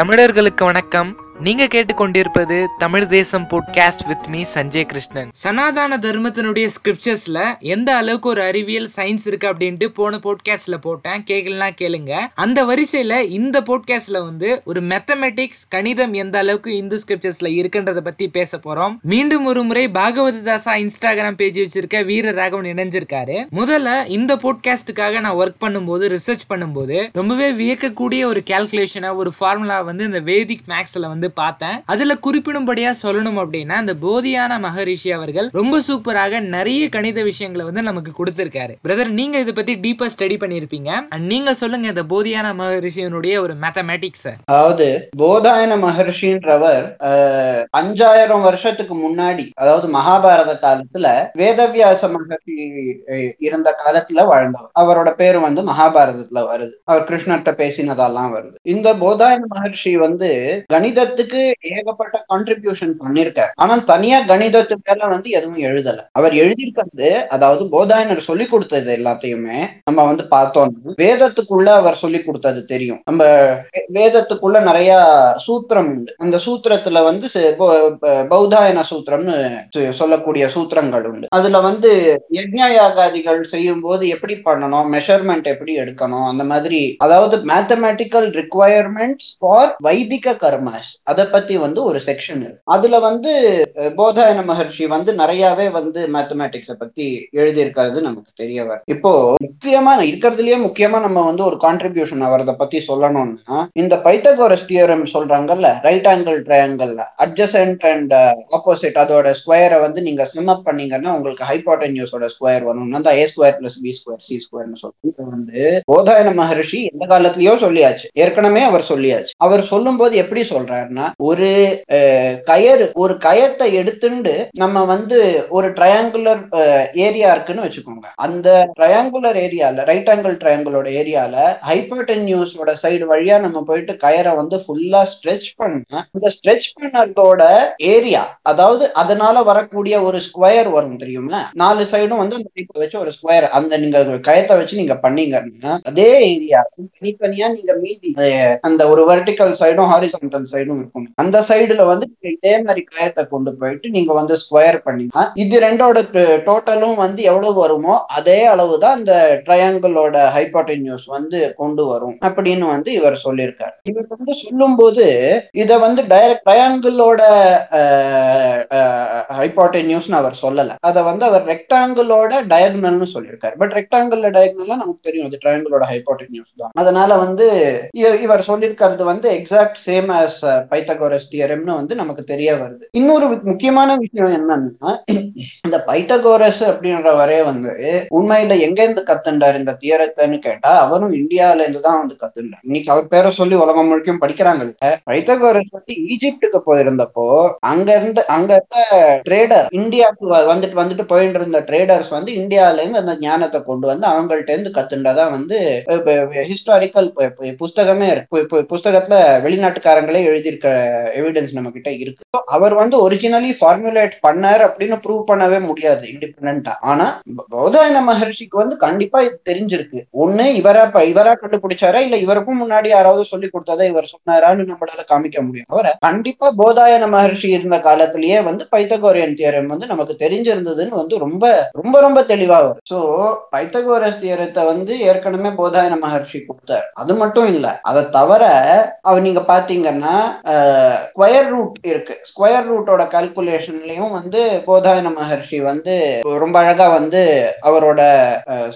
தமிழர்களுக்கு வணக்கம். நீங்க கேட்டுக்கொண்டிருப்பது Tamil Desam podcast with me Sanjay Krishnan. சனாதன தர்மத்தினுடைய ஸ்கிரிப்சர்ஸ்ல எந்த அளவுக்கு ஒரு அறிவியல் சயின்ஸ் இருக்கு அப்படின்ட்டு போன போட்காஸ்ட்ல போட்டேன். கேட்கலாம் கேளுங்க. அந்த வரிசையில இந்த போட்காஸ்ட்ல வந்து ஒரு மேத்தமெட்டிக்ஸ் கணிதம் எந்த அளவுக்கு இந்து ஸ்கிரிப்சர்ஸ்ல இருக்குன்றத பத்தி பேச போறோம். மீண்டும் ஒரு முறை பாகவத தாசா இன்ஸ்டாகிராம் பேஜ் வச்சிருக்க வீர ராகவன் இணைஞ்சிருக்காரு. முதல்ல இந்த போட்காஸ்டுக்காக நான் ஒர்க் பண்ணும்போது ரிசர்ச் பண்ணும்போது ரொம்பவே வியக்கக்கூடிய ஒரு கால்குலேஷனை ஒரு ஃபார்முலா வந்து இந்த வேதிக் மேக்ஸ்ல வந்து பார்த்தேன். அதுல குறிப்பிடும்படியா சொல்லணும் அப்படின்னா அந்த போதியான மகரிஷி அவர்கள் ரொம்ப சூப்பராக நிறைய கணித விஷயங்களை வந்து நமக்கு கொடுத்திருக்காரு. பிரதர் நீங்க இதை பத்தி டீப்பா ஸ்டடி பண்ணிருப்பீங்க. நீங்க சொல்லுங்க இந்த போதியான மகரிஷியினுடைய ஒரு மேத்தமேட்டிக்ஸ் அதாவது போதாயன மகர்ஷின்றவர் அஞ்சாயிரம் வருஷத்துக்கு முன்னாடி அதாவது மகாபாரத காலத்துல வேதவியாச மகர்ஷி இருந்த காலத்துல வாழ்ந்தவர். அவரோட பேரு வந்து மகாபாரதத்துல வருது. அவர் கிருஷ்ணர்கிட்ட பேசினதெல்லாம் வருது. இந்த போதாயன மகர்ஷி வந்து கணிதத்துக்கு ஏகப்பட்ட கான்ட்ரிபியூஷன் பண்ணிருக்காரு. ஆனா தனியா கணிதத்து மேல வந்து எதுவும் எழுதல. அவர் எழுதியிருக்கிறது அதாவது போதாயனர் சொல்லி கொடுத்தது எல்லாத்தையுமே நம்ம வந்து பார்த்தோம்னா வேதத்துக்குள்ள அவர் சொல்லி கொடுத்தது தெரியும். நம்ம வேதத்துக்குள்ள நிறைய சூத்திரம் உண்டு. அந்த சூத்திரத்துல வந்து பௌதாயன சூத்திரம்னு சொல்லக்கூடிய சூத்திரங்கள் உண்டு. அதுல வந்து யஜ்ஞ யாகாதிகள் செய்யும் போது எப்படி பண்ணணும்? மெஷர்மெண்ட் எப்படி எடுக்கணும்? அந்த மாதிரி அதாவது mathematical requirements for Vaidika karmas. அதை பத்தி வந்து ஒரு செக்ஷன் இருக்கு. அதுல வந்து போதாயன மகர்ஷி வந்து நிறையவே வந்து மேத்தமேட்டிக்ஸை பத்தி எழுதியிருக்கிறது நமக்கு தெரிய வரும். இப்போ முக்கியமா இருக்கிறதுலயே முக்கியமா நம்ம வந்து ஒரு கான்ட்ரிபியூஷன் அவரத பத்தி சொல்லணும்னா இந்த பைத்தகோரஸ் தியரம் சொல்றாங்கல்ல ரைட் ஆங்கிள் ட்ரையாங்கிள்ல அட்ஜசன்ட் அண்ட் ஆப்போசிட் அதோட ஸ்கொயரை வந்து நீங்க சிம் அப் பண்ணீங்கன்னா உங்களுக்கு ஹைபோட்டன்யூஸோட ஸ்கொயர் வரும். தான் A square plus B square C ஸ்கொயர்னு சொல்லி வந்து போதாயன மகர்ஷி எந்த காலத்திலயோ சொல்லியாச்சு. ஏற்கனவே அவர் சொல்லியாச்சு. அவர் சொல்லும் போது எப்படி சொல்றாருன்னா ஒரு அஹ், கயறு ஒரு கயத்தை எடுத்துண்டு நம்ம வந்து ஒரு ட்ரையாங்குலர் ஏரியா இருக்குன்னு வச்சுக்கோங்க. அந்த ட்ரையாங்குலர் ஏரியால ரைட் ஆங்கிள் ட்ரையாங்கிளோட ஏரியால ஹைப்பர்டென்யூஸோட சைடு வழியா நம்ம போயிட்டு கயரை வந்து ஃபுல்லா ஸ்ட்ரெச் பண்ணா இந்த ஸ்ட்ரெச் பண்ணதோட ஏரியா அதாவது அதனால வரக்கூடிய ஒரு ஸ்கொயர் வரும் தெரியுமா? நாலு சைடும் வந்து அந்த வச்சு ஒரு ஸ்கொயர் அந்த நீங்க கயத்தை வச்சு நீங்க பண்ணீங்கன்னா அதே ஏரியா தனித்தனியா நீங்க மீதி அந்த ஒரு வெர்டிக்கல் சைடும் ஹாரிசான்டல் சைடும் இருக்கும் அந்த சைடுல வந்து நீங்க இதே மாதிரி காயத்தை கொண்டு போயிட்டு நீங்க வந்து ஸ்கொயர் பண்ணீங்கன்னா இது ரெண்டோட டோட்டலும் வந்து எவ்வளவு வருமோ அதே அளவு தான் இந்த ட்ரையாங்கிளோட ஹைப்போட்டென்யூஸ் வந்து கொண்டு வரும் அப்படின்னு வந்து இவர் சொல்லியிருக்காரு. இவர் வந்து சொல்லும்போது இத வந்து டைரக்ட் ட்ரையாங்கிளோட ஹைப்போட்டென்யூஸ்னு அவர் சொல்லல. அதை வந்து அவர் ரெக்டாங்கிளோட டயக்னல்னு சொல்லியிருக்காரு. பட் ரெக்டாங்கிள் டயக்னல்ல நமக்கு தெரியும் அது ட்ரையாங்கிளோட ஹைப்போட்டென்யூஸ் தான். அதனால வந்து இவர் சொல்லியிருக்கிறது வந்து எக்ஸாக்ட் சேம் ஆஸ் பைத்தகோரஸ் தியரம்னு வந்து நமக்கு தெரிய வருது. இன்னொரு முக்கியமான விஷயம் என்னன்னா இந்த பைத்தகோரஸ் அப்படின்றவரே வந்து உண்மையில எங்க இருந்து கத்துண்டார் இந்த தியரத்தைன்னு கேட்டா அவரும் இந்தியால இருந்து தான் வந்து கத்துண்டார். இன்னைக்கு அவர் பேரை சொல்லி உலகம் முழுக்கும் படிக்கிறாங்க பைத்தகோரஸ் வந்து ஈஜிப்டுக்கு போயிருந்தப்போ அங்க இருந்து அங்க இருந்த ட்ரேடர் இந்தியாவுக்கு வந்துட்டு வந்துட்டு போயிட்டு இருந்த ட்ரேடர்ஸ் வந்து இந்தியால இருந்து அந்த ஞானத்தை கொண்டு வந்து அவங்கள்ட்ட இருந்து கத்துண்டதா வந்து ஹிஸ்டாரிக்கல் புஸ்தகமே இருக்கு. புஸ்தகத்துல வெளிநாட்டுக்காரங்களே எழுதிருக்கு எவிடன்ஸ் நம்ம கிட்ட இருக்கு. அவர் வந்து ஒரிஜினலி ஃபார்முலேட் பண்ணார் அப்படின்னு ப்ரூவ் பண்ணவே முடியாது இண்டிபெண்டா ஆனா ப- பௌதாயன மகர்ஷிக்கு வந்து கண்டிப்பா இது தெரிஞ்சிருக்கு. ஒண்ணு இவரா இவரா கண்டுபிடிச்சாரா? இல்ல இவருக்கும் முன்னாடி யாராவது சொல்லி கொடுத்தாதான் இவர் சொன்னாரான்னு நம்மளால காமிக்க முடியும். அவரை கண்டிப்பா போதாயன மகர்ஷி இருந்த காலத்திலேயே வந்து பைத்தகோரியன் தியரம் வந்து நமக்கு தெரிஞ்சிருந்ததுன்னு வந்து ரொம்ப ரொம்ப ரொம்ப தெளிவா வரும். சோ பைத்தகோரஸ் தியரத்தை வந்து ஏற்கனவே போதாயன மகர்ஷி கொடுத்தார். அது மட்டும் இல்ல அதை தவிர அவர் நீங்க பாத்தீங்கன்னா ஸ்கொயர் ரூட் இருக்கு. ஸ்கொயர் ரூட்டோட கால்குலேஷன்லயும் வந்து போதாயன மகர்ஷி வந்து ரொம்ப அழகா வந்து அவரோட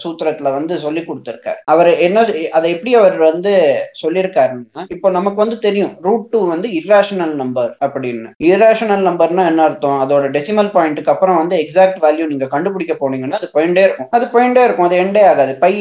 சூத்திரத்துல வந்து சொல்லி கொடுத்திருக்காரு. அவர் என்ன அதை எப்படி அவர் வந்து சொல்லியிருக்காருன்னா இப்போ நமக்கு வந்து தெரியும் ரூட் டூ வந்து இர்ராஷனல் நம்பர் அப்படின்னு. இர்ராஷனல் நம்பர்னா என்ன அர்த்தம்? அதோட டெசிமல் பாயிண்ட்டுக்கு அப்புறம் வந்து எக்ஸாக்ட் வேல்யூ நீங்க கண்டுபிடிக்க போனீங்கன்னா அது போயிட்டே இருக்கும். அது போயிட்டே இருக்கும். அது எண்டே ஆகாது. பை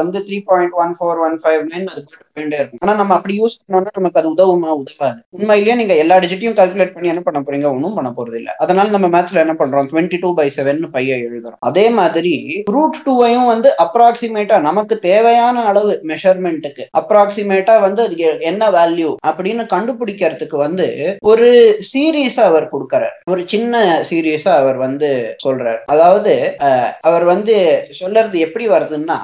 வந்து three point one four one five nine அது போயிட்டு இருக்கும். ஆனா நம்ம அப்படி யூஸ் பண்ணோம்னா நமக்கு அது உதவ உதவுமா? உதவாது. உண்மையிலேயே நீங்க எல்லா டிஜிட்டையும் கால்குலேட் பண்ணி என்ன பண்ண போறீங்க? ஒன்றும் பண்ண போறது இல்ல. அதனால நம்ம மேத்ஸ்ல என்ன பண்றோம்? டுவெண்ட்டி டூ பை செவன் பைய எழுதுறோம். அதே மாதிரி ரூட் டூவையும் வந்து அப்ராக்சிமேட்டா நமக்கு தேவையான அளவு மெஷர்மெண்ட்டுக்கு அப்ராக்சிமேட்டா வந்து அது என்ன வேல்யூ அப்படின்னு கண்டுபிடிக்கிறதுக்கு வந்து ஒரு சீரீஸா அவர் கொடுக்கறார். ஒரு சின்ன சீரீஸா அவர் வந்து சொல்றார். அதாவது அவர் வந்து சொல்றது எப்படி வருதுன்னா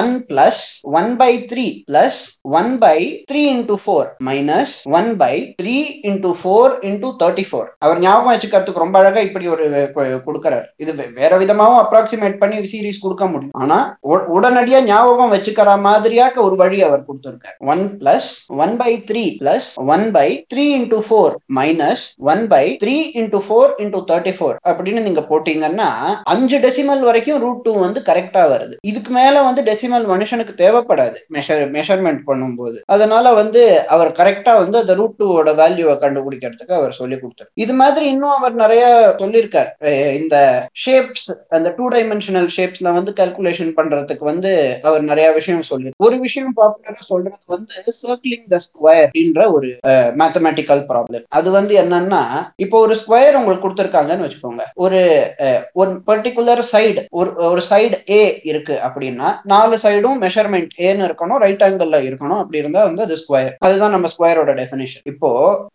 one plus one by three plus one by three into four minus one by three into four into thirty four அவர் ஞாபகம் வச்சுக்கிறதுக்கு ரொம்ப அழகா இப்படி ஒரு கு- கொடுக்கறாரு. இது வேற விதமாவும் அப்ராக்சிமேட் பண்ணி சீரீஸ் கொடுக்க முடியும். ஆனா உடனடியா ஞாபகம் வச்சுக்கிற மாதிரியாக ஒரு வழி அவர் கொடுத்திருக்கார். One plus one by three plus one by three into four minus one by three into four into thirty four அப்படின்னு நீங்க போட்டீங்கன்னா அஞ்சு டெசிமல் வரைக்கும் ரூட் டூ வந்து கரெக்டா வருது. இதுக்கு மேல வந்து டெசிமல் மனுஷனுக்கு தேவைப்படாது. மெஷர் மெஷர்மெண்ட் பண்ணும்போது. அதனால வந்து அவர் கரெக்டா வந்து அந்த ரூட் டூவோட வேல்யூவை கண்டுபிடிக்கிறதுக்கு அவர் சொல்லி கொடுத்தார். இது மாதிரி இன்னும் அவர் நிறைய சொல்லியிருக்கார். இந்த ஷேப்ஸ் அந்த டூ டைமென்ஷனல் ஷேப்ஸ்ல வந்து கால்குலேஷன் பண்றதுக்கு வந்து அவர் நிறைய விஷயம் சொல்லி ஒரு விஷயம் பாப்புலரா சொல்றது வந்து சர்க்கிளிங் த ஸ்கொயர் அப்படின்ற ஒரு மேத்தமெட்டிக்கல் ப்ராப்ளம் அது வந்து என்னன்னா இப்போ ஒரு ஸ்கொயர் உங்களுக்கு கொடுத்துருக்காங்கன்னு வச்சுக்கோங்க. ஒரு ஒரு பர்டிகுலர் சைடு ஒரு ஒரு சைடு ஏ இருக்கு அப்படின்னா நாலு சைடும் மெஷர்மெண்ட் ஏன்னு இருக்கணும். ரைட் ஆங்கிள் இருக்கணும். அப்படி இருந்தா வந்து அது ஸ்கொயர் அதுதான் நம்ம ஸ்கொயரோட டெஃபினேஷன் இப்போ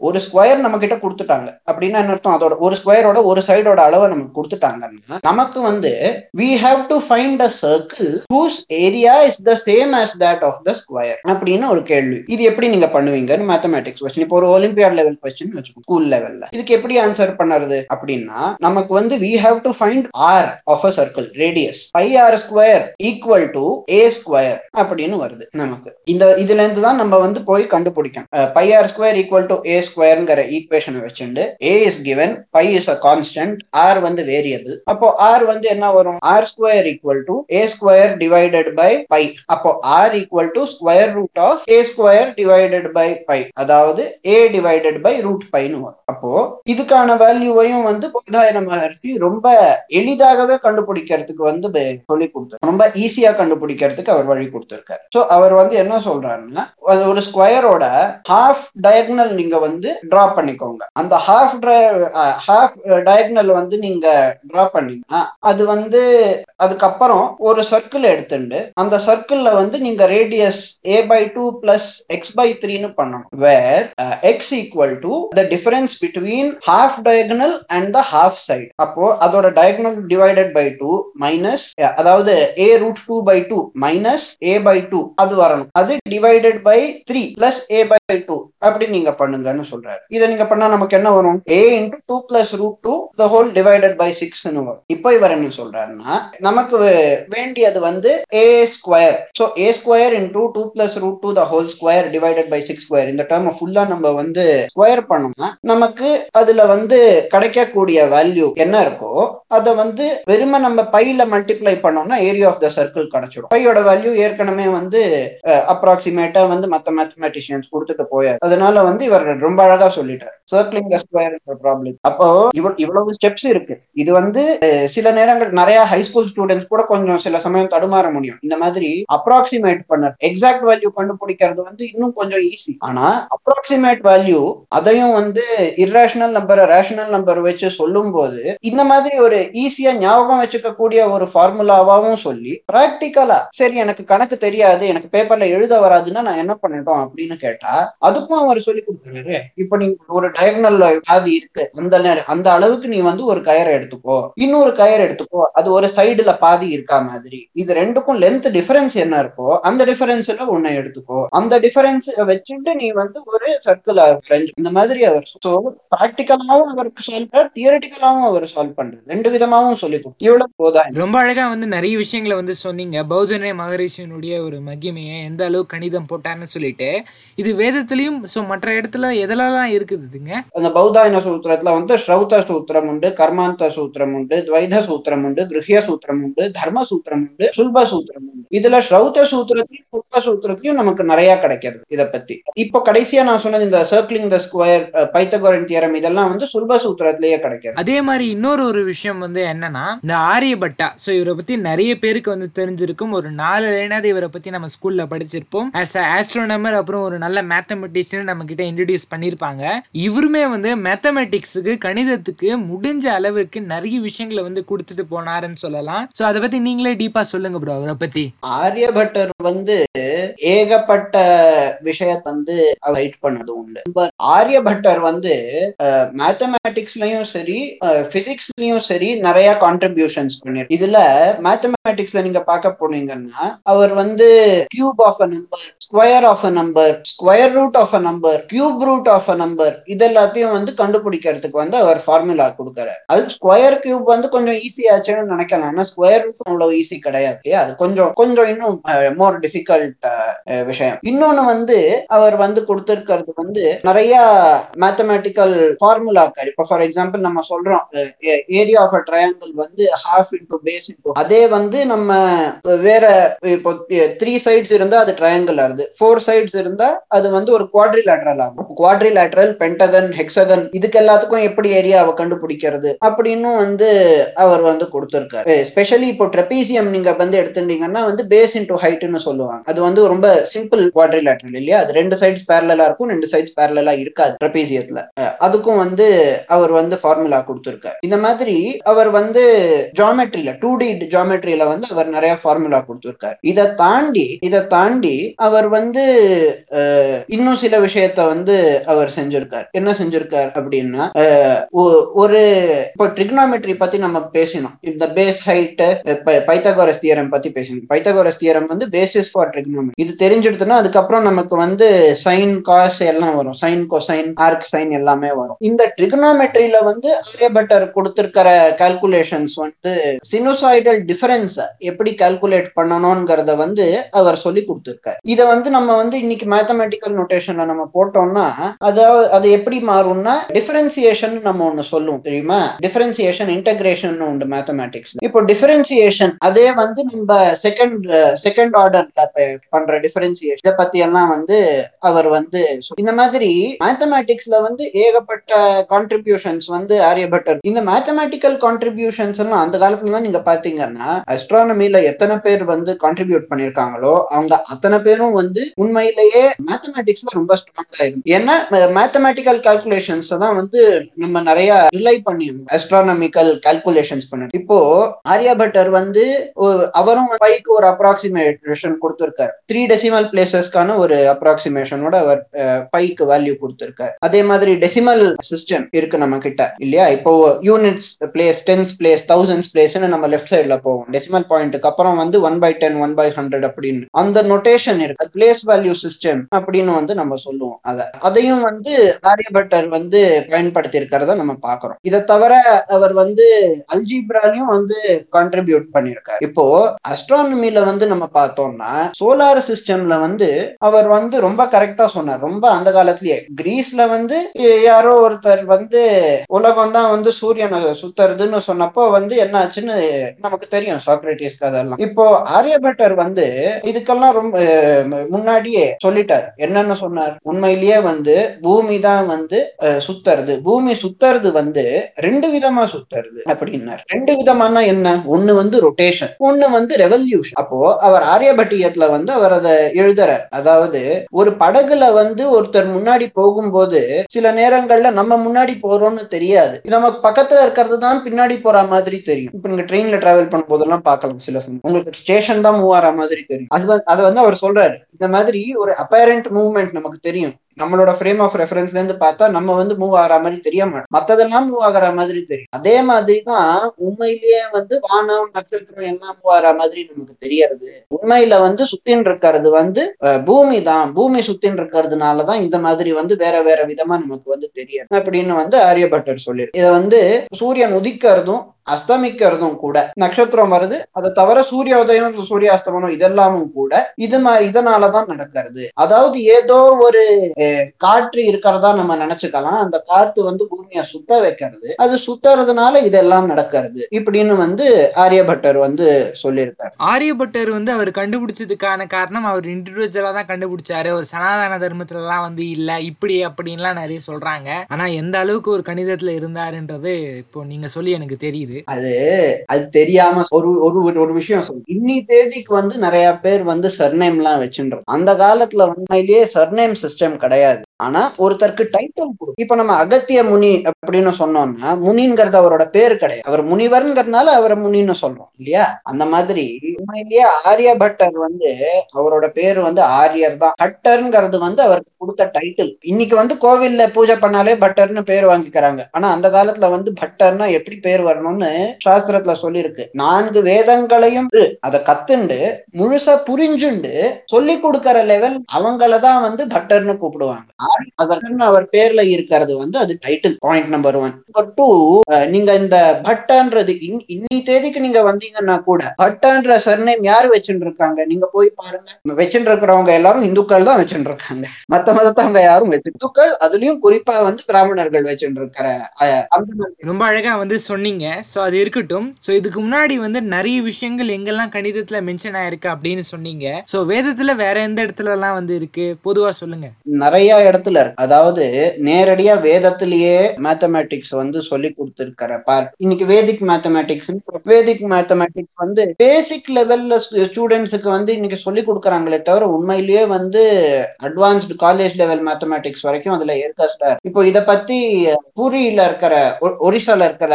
ஒரு ஸ்கொயர் நம்ம கிட்ட கொடுத்துட்டாங்க. அப்படின்னா என்ன அர்த்தம்? அதோட ஒரு ஸ்கொயரோட ஒரு சைடோட அளவை நமக்கு கொடுத்துட்டாங்கன்னா நமக்கு வந்து we have to find a circle whose area is the same as that of the square அப்படின்னு ஒரு கேள்வி. இது எப்படி நீங்க பண்ணுவீங்கன்னு மேத்தமேட்டிக்ஸ் கொஸ்டின் இப்போ ஒரு ஒலிம்பியாட் லெவல் கொஸ்டின் வச்சுக்கோங்க. ஸ்கூல் லெவல்ல இதுக்கு எப்படி ஆன்சர் பண்ணுறது? அப்படின்னா நமக்கு வந்து we have to find R of a circle radius pi R square equal to A square அப்படின்னு வருது நமக்கு. இந்த இதுல இருந்து தான் நம்ம வந்து போய் கண்டுபிடிக்கணும். Pi r square equal to a ஸ்கொயர்ங்கிற ஈக்குவேஷனை வச்சுட்டு a is given pi is a constant r வந்து வேரியபிள் அப்போ ஆர் வந்து என்ன வரும்? R square equal to a square divided by pi அப்போ r equal to square root of a square divided by pi அதாவது ஏ divided by root பைன்னு வரும். அப்போ இதுக்கான வேல்யூவையும் வந்து போதாயன ரொம்ப எளிதாகவே கண்டுபிடிக்கிறதுக்கு வந்து சொல்லி கொடுத்தார் ரொம்ப ஈஸியா கண்டுபிடிக்கிறதுக்கு அவர் வழி கொடுத்திருக்காரு. சோ அவர் வந்து என்ன சொல்றாருன்னா அது ஒரு ஸ்கொயரோட ஹாஃப் டயக்னல் நீங்க வந்து டிரா பண்ணிக்கோங்க. அந்த ஹாஃப் ஹாஃப் டயக்னல் வந்து நீங்க டிரா பண்ணீங்கன்னா அது வந்து அதுக்கப்புறம் ஒரு சர்க்கிள் எடுத்துட்டு அந்த சர்க்கிள்ல வந்து நீங்க radius A by two plus X by த்ரீன்னு பண்ணணும். Where X equal to the difference between half diagonal and the half side அப்போ அதோட diagonal divided by two minus அதாவது A root two by two minus A by two அது வரணும். அது divided by three plus A by two அப்படி நீங்க பண்ணுங்கன்னு சொல்றாரு. இதை நீங்க பண்ணா நமக்கு என்ன வரும்? A into two plus root two the whole divided by six வரும். இப்போ இவர் என்ன சொல்றாருன்னா நமக்கு வேண்டியது வந்து A square so A square into two plus root two the whole square divided by six square இந்த டேர்ம் ஃபுல்லா நம்ம வந்து ஸ்கொயர் பண்ணோம்னா நமக்கு அதுல வந்து கிடைக்கக்கூடிய வேல்யூ என்ன இருக்கோ அதை வந்து வெறுமை நம்ம பையில மல்டிப்ளை பண்ணோம்னா ஏரியா ஆஃப் த சர்க்கிள் கிடைச்சிடும் பையோட வேல்யூ ஏற்கனவே வந்து அப்ராக்சிமேட்டா வந்து மற்ற மேத்தமேட்டிஷியன்ஸ் கொடுத்துட்டு போயார். அதனால வந்து இவர் ரொம்ப அழகா சொல்லிட்டார். சர்க்கிளிங் ஸ்கொயர் ப்ராப்ளம் அப்போ இவ்வளவு இவ்வளவு ஸ்டெப்ஸ் இருக்கு. இது வந்து சில நேரங்கள் நிறைய ஹை ஸ்கூல் ஸ்டூடெண்ட்ஸ் கூட கொஞ்சம் சில சமயம் தடுமாற முடியும். இந்த மாதிரி அப்ராக்சிமேட் பண்ண எக்ஸாக்ட் வேல்யூ கண்டுபிடிக்கிறது வந்து இன்னும் கொஞ்சம் ஈஸி ஆனா அப்ராக்சிமேட் வேல்யூ அதையும் வந்து இர்ரேஷனல் நம்பர் ரேஷனல் நம்பர் வச்சு சொல்லும் போது இந்த மாதிரி ஒரு ஈஸியா ஞாபகம் வச்சுக்க கூடிய ஒரு ஃபார்முலாவாவும் சொல்லி பிராக்டிக்கலா சரி எனக்கு கணக்கு தெரியாது எனக்கு பேப்பர்ல எழுத வராதுன்னா நான் என்ன பண்ணட்டும் அப்படின்னு கேட்டா அதுக்கும் அவர் சொல்லி கொடுக்குறாரு. இப்ப நீ ஒரு டயக்னல் வியாதி இருக்கு அந்த நேரம் அந்த அளவுக்கு நீ வந்து ஒரு கயரை எடுத்துக்கோ. இன்னொரு கயர் எடுத்துக்கோ. அது ஒரு சைடுல பாதி இருக்கா மாதிரி. இது ரெண்டுக்கும் லென்த் டிஃபரன்ஸ் என்ன இருக்கோ அந்த டிஃபரன்ஸ்ல உன்னை எடுத்துக்கோ. அந்த டிஃபரன்ஸ் வச்சுட்டு நீ வந்து ஒரு சர்க்கிள் இந்த மாதிரி அவர் சோ பிராக்டிக்கலாவும் அவருக்கு சால்வ் தியரட்டிக்கலாவும் அவர் சால்வ் பண்ற ரெண்டு விதமாவும் சொல்லி கொடுத்து இவ்வளவு போதா ரொம்ப அழகா வந்து நிறைய விஷயங்களை வந்து சொன்னீங்க. பௌத்தனே மகரிஷியனுடைய ஒரு மகிமையை எந்த அளவு கணிதம் போட்டான்னு சொல்லிட்டு இது வேதத்திலையும் ஸோ மற்ற இடத்துல எதெல்லாம் இருக்குதுங்க அந்த பௌதாயன சூத்திரத்துல வந்து ஸ்ரௌத சூத்திரம் உண்டு கர்மாந்த சூத்திரம் உண்டு துவைத சூத்திரம் உண்டு கிருஹ்ய சூத்திரம் உண்டு தர்ம சூத்திரம் உண்டு சுல்ப சூத்திரம் உண்டு. இதுல ஸ்ரௌத சூத்திரத்திலையும் சுல்ப சூத்திரத்திலையும் நமக்கு நிறைய கிடைக்கிறது இத பத்தி. இப்போ கடைசியா நான் சொன்னது இந்த circling the square Pythagorean theorem இதெல்லாம் வந்து சுல்ப சூத்திரத்திலேயே கிடைக்கிறது. அதே மாதிரி இன்னொரு ஒரு விஷயம் வந்து என்னன்னா இந்த ஆரியபட்டா ஸோ இவரை பத்தி நிறைய பேருக்கு வந்து தெரிஞ்சிருக்கும் ஒரு நாலு லைனாவது இவரை பத்தி நம்ம ஸ்கூல்ல படிச்சிருப்போம் ஆஸ் அ ஆஸ்ட்ரோனமர் அப்புறம் ஒரு நல்ல மேத்தமெட்டிக்ஸ்னு நம்ம கிட்ட இன்ட்ரடியூஸ் பண்ணியிருப்பாங்க இவருமே வந்து மேத்தமெட்டிக்ஸுக்கு கணிதத்துக்கு முடிஞ்ச அளவுக்கு நிறைய விஷயங்களை வந்து கொடுத்துட்டு போனாருன்னு சொல்லலாம். ஸோ அதை பத்தி நீங்களே டீப்பா சொல்லுங்க ப்ரோ அவரை பத்தி. ஆரியபட்டர் வந்து ஏகப்பட்ட விஷயத்த வந்து ஹைட் பண்ணது உண்டு. ஆரியபட்டர் வந்து மேத்தமேட்டிக்ஸ்லயும் சரி பிசிக்ஸ்லயும் சரி நிறைய கான்ட்ரிபியூஷன்ஸ் பண்ணிரு இதுல மேத்தமேட்டிக்ஸ்ல நீங்க பார்க்க போனீங்கன்னா அவர் வந்து cube of a number square of a number square root of a number cube root of a number இதெல்லாத்தையும் வந்து கண்டுபிடிக்கிறதுக்கு வந்து அவர் ஃபார்முலா கொடுக்கறாரு. அது ஸ்கொயர் கியூப் வந்து கொஞ்சம் ஈஸியாச்சுன்னு நினைக்கலாம். ஆனா ஸ்கொயர் ரூட் அவ்வளவு ஈஸி கிடையாது இல்லையா? அது கொஞ்சம் கொஞ்சம் இன்னும் மோர் டிஃபிகல்ட் விஷயம். இன்னொன்னு வந்து அவர் வந்து கொடுத்திருக்கிறது வந்து நிறைய மேத்தமேட்டிக்கல் ஃபார்முலாக்கள் இப்போ ஃபார் எக்ஸாம்பிள் நம்ம சொல்றோம் ஏரியா ஆஃப் அ ட்ரையாங்கிள் வந்து ஹாஃப் இன்டூ பேஸ் இன்டூ அதே வந்து நம்ம வேற இப்போ த்ரீ சைட்ஸ் இருந்தா அது ட்ரையாங்கிள் ஆகுது. ஃபோர் சைட்ஸ் இருந்தா அது வந்து ஒரு குவாட்ரி லேட்ரல் ஆகும். குவாட்ரிலேட்ரல் பென்டகன் ஹெக்ஸகன் இதுக்கு எல்லாத்துக்கும் எப்படி ஏரியாவை கண்டுபிடிக்கிறது அப்படின்னு வந்து அவர் வந்து கொடுத்திருக்காரு. Eh, ஸ்பெஷலி இப்போ ட்ரெபீசியம் நீங்க வந்து எடுத்துட்டீங்கன்னா வந்து பேஸ் இன்டூ ஹைட்னு சொல்லுவாங்க. அது வந்து ரொம்ப சிம்பிள் குவாட்ரி லேட்ரல் இல்லையா? அது ரெண்டு சைட்ஸ் பேரலா இருக்கும் ரெண்டு சைட்ஸ் பேரலா இருக்காது ட்ரெபீசியத்துல eh, அதுக்கும் வந்து அவர் வந்து ஃபார்முலா கொடுத்திருக்காரு. இந்த மாதிரி அவர் வந்து ஜாமெட்ரியில டூ டி ஜாமெட்ரியில வந்து அவர் நிறைய ஃபார்முலா கொடுத்திருக்காரு. இதை தாண்டி இதை தாண்டி அவர் வந்து இன்னும் சில விஷயத்த வந்து அவர் செஞ்சிருக்கார். என்ன செஞ்சிருக்கார் அப்படின்னா ஒரு இப்போ ட்ரிக்னாமெட்ரி பத்தி நம்ம பேசினோம். இந்த பேஸ் ஹைட் பைத்தகோரஸ் தியரம் பத்தி பேசணும் பைத்தகோரஸ் தியரம் வந்து பேசிஸ் ஃபார் ட்ரிக்னாமெட்ரி இது தெரிஞ்சிடுதுன்னா அதுக்கப்புறம் நமக்கு வந்து சைன் காஸ் எல்லாம் வரும். சைன் கொசைன் ஆர்க் சைன் எல்லாமே வரும். இந்த ட்ரிக்னாமெட்ரியில வந்து ஆரியபட்டர் கொடுத்திருக்கிற கால்குலேஷன்ஸ் வந்து சினுசாய்டல் டிஃபரன்ஸ் எப்படி கால்குலேட் பண்ணணும்ங்கிறத வந்து அவர் சொல்லி இருக்க இதை வந்து நம்ம வந்து இன்னைக்கு மேத்தமெட்டிக்கல் நோட்டேஷன்ல நம்ம போட்டோம்னா அதாவது அது எப்படி மாறும்னா டிஃபரன்சியேஷன் நம்ம ஒண்ணு சொல்லுவோம் தெரியுமா? டிஃபரன்சியேஷன் இன்டகிரேஷன் உண்டு மேத்தமெட்டிக்ஸ் இப்போ டிஃபரன்சியேஷன் அதே வந்து நம்ம செகண்ட் செகண்ட் ஆர்டர்ல பண்ற டிஃபரன்சியேஷன் இதை பத்தி எல்லாம் வந்து அவர் வந்து இந்த மாதிரி மேத்தமேட்டிக்ஸ்ல வந்து ஏகப்பட்ட கான்ட்ரிபியூஷன்ஸ் வந்து ஆரியபட்டர் இந்த மேத்தமேட்டிக்கல் கான்ட்ரிபியூஷன்ஸ் எல்லாம் அந்த காலத்துல நீங்க பாத்தீங்கன்னா அஸ்ட்ரானமில எத்தனை பேர் வந்து கான்ட்ரிபியூட் பண்ணிருக்காங்களோ அவங்க அத்தனை பேரும் வந்து உண்மையிலேயே மேத்தமேட்டிக்ஸ்ல ரொம்ப ஸ்ட்ராங்கா இருக்கு. ஏன்னா மேத்தமேட்டிக்கல் கால்குலேஷன்ஸ் தான் வந்து நம்ம நிறைய ரிலை பண்ணி அஸ்ட்ரானமிக்கல் கால்குலேஷன்ஸ் பண்ண இப்போ ஆர்யாபட்டர் வந்து அவரும் பைக்கு ஒரு அப்ராக்சிமேஷன் கொடுத்திருக்காரு. த்ரீ டெசிமல் பிளேசஸ்க்கான ஒரு அப்ராக்சிமேஷனோட அவர் பைக்கு வேல்யூ கொடுத்திருக்காரு. அதே மாதிரி டெசிமல் சிஸ்டம் இருக்கு நம்ம கிட்ட இல்லையா? இப்போ units place tens place thousands பிளேஸ்னு நம்ம லெஃப்ட் சைட்ல போவோம். டெசிமல் பாயிண்ட்டுக்கு அப்புறம் வந்து one by ten one by hundred அப்படின்னு. அந்த நோட்டே ரொட்டேஷன் இருக்கு. பிளேஸ் வேல்யூ சிஸ்டம் அப்படின்னு வந்து நம்ம சொல்லுவோம். அதை அதையும் வந்து ஆரியபட்டர் வந்து பயன்படுத்தி இருக்கிறத நம்ம பாக்குறோம் இதை தவிர அவர் வந்து அல்ஜிப்ராலையும் வந்து கான்ட்ரிபியூட் பண்ணிருக்காரு இப்போ அஸ்ட்ரானமில வந்து நம்ம பார்த்தோம்னா சோலார் சிஸ்டம்ல வந்து அவர் வந்து ரொம்ப கரெக்டா சொன்னார். ரொம்ப அந்த காலத்திலேயே. கிரீஸ்ல வந்து யாரோ ஒருத்தர் வந்து உலகம் தான் வந்து சூரியனை சுத்துறதுன்னு சொன்னப்போ வந்து என்ன ஆச்சுன்னு நமக்கு தெரியும். சாக்ரட்டிஸ்க்கு அதெல்லாம் இப்போ ஆரியபட்டர் வந்து இதுக்கெல்லாம் ரொம்ப முன்னாடியே சொல்லிட்டார். என்னன்னு சொன்னார்? உண்மையிலேயே வந்து பூமி தான் வந்து சுத்துறது. பூமி சுத்துறது வந்து ரெண்டு விதமா சுத்தறது அப்படின்னார். ரெண்டு விதமான என்ன? ஒண்ணு வந்து ரொட்டேஷன் ஒண்ணு வந்து ரெவல்யூஷன் அப்போ அவர் ஆரியபட்டியத்துல வந்து அவர் அதை எழுதுறார். அதாவது ஒரு படகுல வந்து ஒருத்தர் முன்னாடி போகும்போது சில நேரங்கள்ல நம்ம முன்னாடி போறோம்னு தெரியாது. நம்ம பக்கத்துல இருக்கிறது தான் பின்னாடி போற மாதிரி தெரியும். இப்ப நீங்க ட்ரெயின்ல டிராவல் பண்ணும் போதெல்லாம் பார்க்கலாம் சில சமயம். உங்களுக்கு ஸ்டேஷன் தான் மூவ் ஆற மாதிரி தெரியும். அது அதை வந்து அவர் சொல்றாரு. இந்த மாதிரி ஒரு அப்பேரண்ட் மூவ்மெண்ட் நமக்கு தெரியும். நம்மளோட ஃப்ரேம் ஆஃப் ரெஃபரன்ஸ்ல இருந்து பார்த்தா நம்ம வந்து மூவ் ஆகிற மாதிரி தெரிய மாட்டோம் மத்ததெல்லாம் மூவ் ஆகிற மாதிரி தெரியும். அதே மாதிரி தான் உண்மையிலேயே வந்து வானம் நட்சத்திரம் எல்லாம் மூவ் ஆகிற மாதிரி நமக்கு தெரியறது. உண்மையில வந்து சுத்தின் இருக்கிறது வந்து பூமி தான். பூமி சுத்தின் இருக்கிறதுனாலதான் இந்த மாதிரி வந்து வேற வேற விதமா நமக்கு வந்து தெரியும் அப்படின்னு வந்து ஆரியபட்டர் சொல்லிரு. இதை வந்து சூரியன் உதிக்கிறதும் அஸ்தமிக்கிறதும் கூட நட்சத்திரம் வருது. அதை தவிர சூரிய உதயம் சூரியாஸ்தமனம் இதெல்லாமும் கூட இது மாதிரி இதனாலதான் நடக்கிறது. அதாவது ஏதோ ஒரு காற்று இருக்கிறதா நம்ம நினைச்சுக்கலாம். அந்த காத்து வந்து பூமியை சுத்த வைக்கிறது. அது சுத்துறதுனால இதெல்லாம் நடக்கிறது. இப்படின்னு வந்து ஆரியபட்டர் வந்து சொல்லியிருக்காரு. ஆரியபட்டர் வந்து அவர் கண்டுபிடிச்சதுக்கான காரணம் அவர் இண்டிவிஜுவலா தான் கண்டுபிடிச்சாரு. ஒரு சனாதன தர்மத்துல எல்லாம் வந்து இல்ல இப்படி அப்படின்லாம் நிறைய சொல்றாங்க. ஆனா எந்த அளவுக்கு ஒரு கணிதத்துல இருந்தாருன்றது இப்போ நீங்க சொல்லி எனக்கு தெரியுது. அது அது தெரியாம ஒரு ஒரு ஒரு- ஒரு விஷயம் சொல்லு. இன்னி தேதிக்கு வந்து நிறைய பேர் வந்து சர்நேம் எல்லாம் வச்சுன்றோம் அந்த காலத்துல உண்மையிலேயே சர்நேம் சிஸ்டம் கிடையாது. கிடையாது. ஆனா ஒருத்தருக்கு டைட்டில் கொடு. இப்ப நம்ம அகத்திய முனி அப்படின்னு சொன்னோம்னா முனிங்கிறது அவரோட பேர் கிடையாது. அவர் முனிவர்ங்கிறதுனால அவரை முனின்னு சொல்றோம் இல்லையா? அந்த மாதிரி உண்மையிலேயே ஆரியபட்டர் வந்து அவரோட பேர் வந்து ஆரியர் தான். பட்டர்ங்கிறது வந்து அவருக்கு கொடுத்த டைட்டில் இன்னைக்கு வந்து கோவில்ல பூஜை பண்ணாலே பட்டர்னு பேர் வாங்கிக்கிறாங்க. ஆனா அந்த காலத்துல வந்து பட்டர்னா எப்படி பேர் வரணும்னு சாஸ்திரத்துல சொல்லியிருக்கு. நான்கு வேதங்களையும் அதை கத்துண்டு முழுசா புரிஞ்சுண்டு சொல்லி கொடுக்கற லெவல் அவங்களதான் வந்து பட்டர்னு கூப்பிடுவாங்க. அவர்னு அவர் பேர்ல இருக்கிறது வந்து அது title point number one number two நீங்க இந்த பட்டன்றது இன்- இன்னி தேதிக்கு நீங்க வந்தீங்கன்னா கூட பட்டன்ற சர்நேம் யாரு வச்சுட்டு இருக்காங்க நீங்க போய் பாருங்க. வச்சுட்டு இருக்கிறவங்க எல்லாரும் இந்துக்கள் தான் வச்சுட்டு இருக்காங்க மத்த மதத்தவங்க யாரும் வச்சு இந்துக்கள் அதுலயும் குறிப்பா வந்து பிராமணர்கள் வச்சுட்டு இருக்கிற ரொம்ப அழகா வந்து சொன்னீங்க. ஸோ அது இருக்கட்டும். ஸோ இதுக்கு முன்னாடி வந்து நிறைய விஷயங்கள் எங்கெல்லாம் கணிதத்துல மென்ஷன் ஆயிருக்கு அப்படின்னு சொன்னீங்க. ஸோ வேதத்துல வேற எந்த இடத்துல எல்லாம் வந்து இருக்கு? பொதுவா சொல்லுங்க. நிறைய இடத்துல இருக்கு. அதாவது நேரடியா வேதத்திலேயே மேத்தமேட்டிக்ஸ் வந்து சொல்லி கொடுத்திருக்கிற பார்ட் இன்னைக்கு வேதிக் மேத்தமேட்டிக்ஸ் வேதிக் மேத்தமேட்டிக்ஸ் வந்து பேசிக் லெவல்ல ஸ்டூடெண்ட்ஸுக்கு வந்து இன்னைக்கு சொல்லி கொடுக்குறாங்களே தவிர உண்மையிலேயே வந்து அட்வான்ஸ்டு காலேஜ் லெவல் மேத்தமேட்டிக்ஸ் வரைக்கும் அதுல ஏற்காஸ்டா இப்போ இத பத்தி பூரியில இருக்கிற ஒ- ஒரிசால இருக்கிற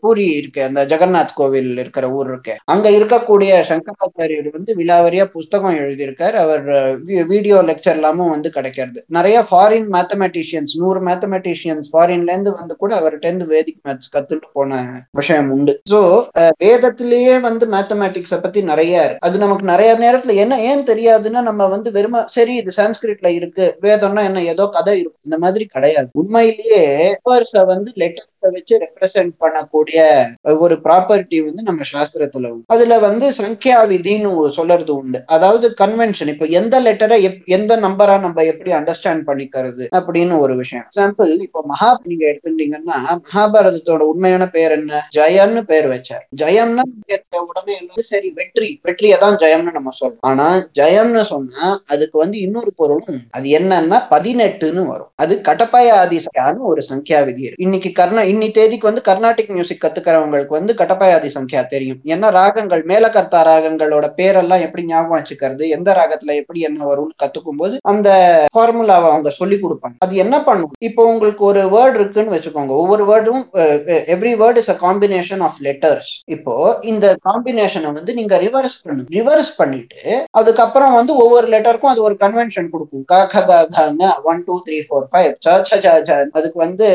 பூரி இருக்கு அந்த ஜெகநாத் கோவில் இருக்கிற ஊர் இருக்கு. அங்க இருக்கக்கூடிய சங்கராச்சாரியர் வந்து விழாவரியா புஸ்தகம் எழுதியிருக்கார். அவர் வீடியோ லெக்சர் எல்லாமும் வந்து கிடைக்கிறது. நிறைய ஃபாரின் மேத்தமெட்டிஷியன்ஸ் நூறு மேத்தமெட்டிஷியன்ஸ் ஃபாரின்ல இருந்து வந்து கூட அவர்கிட்ட இருந்து வேதிக் மேத்ஸ் கத்துட்டு போன விஷயம் உண்டு. சோ வேதத்திலேயே வந்து மேத்தமெட்டிக்ஸ பத்தி நிறைய இருக்கு. அது நமக்கு நிறைய நேரத்துல என்ன ஏன் தெரியாதுன்னா நம்ம வந்து வெறும சரி இது சான்ஸ்கிரிட்ல இருக்கு வேதம்னா என்ன ஏதோ கதை இருக்கும். இந்த மாதிரி கிடையாது. உண்மையிலேயே வந்து லெட்டர்ஸ வச்சு ரெப்ரசென்ட் பண்ணக்கூடிய ஒரு ப்ராப்பர்ட்டி வந்து நம்ம சாஸ்திரத்துல உண்டு. அதுல வந்து சங்கியா விதின்னு சொல்றது உண்டு. அதாவது கன்வென்ஷன் இப்ப எந்த லெட்டரை எந்த நம்பரா நம்ம எப்படி அண்டர்ஸ்டாண்ட் பண்ணிக்கிறது அப்படின்னு ஒரு விஷயம். எக்ஸாம்பிள் இப்போ மகா நீங்க எடுத்துட்டீங்கன்னா மகாபாரதத்தோட உண்மையான பேர் என்ன? ஜெயம்னு பேர் வச்சார். ஜயம்னா கேட்ட உடனே எல்லாரும் சரி வெற்றி வெற்றியை தான் ஜெயம்னு நம்ம சொல்றோம். ஆனா ஜெயம்னு சொன்னா அதுக்கு வந்து இன்னொரு பொருளும் அது என்னன்னா பதினெட்டுன்னு வரும். அது கடப்பாய ஆதிசான்னு ஒரு சங்கியா விதி இருக்கு. இன்னைக்கு கர்ண இன்னி தேதிக்கு வந்து கர்நாடிக் மியூசிக் கத்துக்கிறவங்களுக்கு வந்து கடப்பாய ஆதி சங்கியா தெரியும். ஏன்னா ராகங்கள் மேலகர்த்தா ராகங்களோட பேரெல்லாம் எப்படி ஞாபகம் வச்சுக்கிறது எந்த ராகத்துல எப்படி என்ன வரும்னு கத்துக்கும் போது அந்த ஃபார்முலாவை அவங்க சொல்லி கொடுப்பாங்க. அது என்ன பண்ணும்? இப்போ உங்களுக்கு ஒரு வேர்டு இருக்குன்னு வச்சுக்கோங்க. ஒவ்வொரு வேர்டும் every word is a combination of letters இப்போ இந்த காம்பினேஷனை வந்து நீங்க ரிவர்ஸ் பண்ணும் ரிவர்ஸ் பண்ணிட்டு அதுக்கப்புறம் வந்து ஒவ்வொரு லெட்டருக்கும் அது ஒரு கன்வென்ஷன் கொடுக்கும். க க க one two three four five ச ச ச ச. அதுக்கு வந்து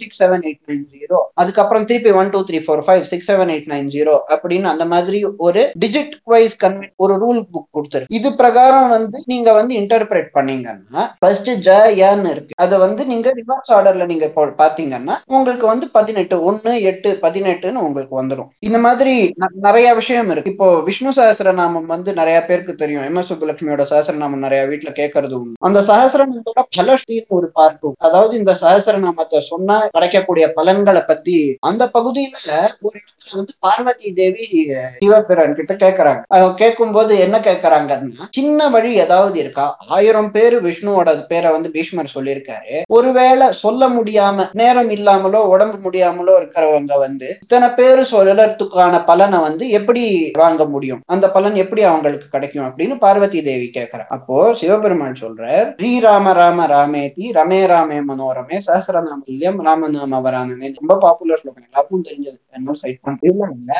six seven eight nine zero அதுக்கப்புறம் திருப்பி one two three four five six seven eight nine zero அப்படின்னு அந்த மாதிரி ஒரு டிஜிட் வைஸ் கன்வென்ட் ஒரு ரூல் புக் கொடுத்துரு இது பிரகாரம் வந்து நீங்க வந்து இன்டர்பிரேட் பண்ணீங்கன்னா ஃபர்ஸ்ட் ஜ ஏன்னு இருக்கு. அதை வந்து நீங்க ரிவர்ஸ் ஆர்டர்ல நீங்க பாத்தீங்கன்னா உங்களுக்கு வந்து பதினெட்டு ஒன்னு எட்டு பதினெட்டுன்னு உங்களுக்கு வந்துடும் இந்த மாதிரி நிறைய விஷயம் இருக்கு. இப்போ விஷ்ணு சஹஸ்ரநாமம் வந்து நிறைய பேருக்கு தெரியும். எம். எஸ். சுப்புலட்சுமியோட சஹஸ்ரநாமம் நிறைய வீட்டுல கேட்கறது உண்டு. அந்த சஹஸ்ரநாமத்தோட பலஸ்ரீன்னு ஒரு பார்ட் அதாவது இந்த சஹஸ்ரநாமத்தை சொன்னா கிடைக்கக்கூடிய பலன்களை பத்தி அந்த பகுதியில ஒரு இடத்துல வந்து பார்வதி தேவி அஹ், சிவபிரான் கிட்ட கேக்குறாங்க. கேட்கும் போது என்ன கேக்குறாங்கன்னா சின்ன வழி ஏதாவது இருக்கா? ஆயிரம் பேர் விஷ்ணுவோட பேரை வந்து பீஷ்மர் சொல்லியிருக்காரு. ஒருவேளை சொல்ல முடியாம நேரம் இல்லாமலோ உடம்பு முடியாமலோ இருக்கிறவங்க வந்து இத்தனை பேரு சொல்லறதுக்கான பலனை வந்து எப்படி வாங்க முடியும்? அந்த பலன் எப்படி அவங்களுக்கு கிடைக்கும் அப்படின்னு பார்வதி தேவி கேட்கிறார் அப்போ சிவபெருமான் சொல்றார் ஸ்ரீ ராம ராம ராமேதி ரமே ராமே மனோரமே சஹசிரநாமல்யம் ராமநாம வரானே ரொம்ப பாப்புலர் ஸ்லோகம். எல்லாருக்கும் தெரிஞ்சது. என்ன சைட்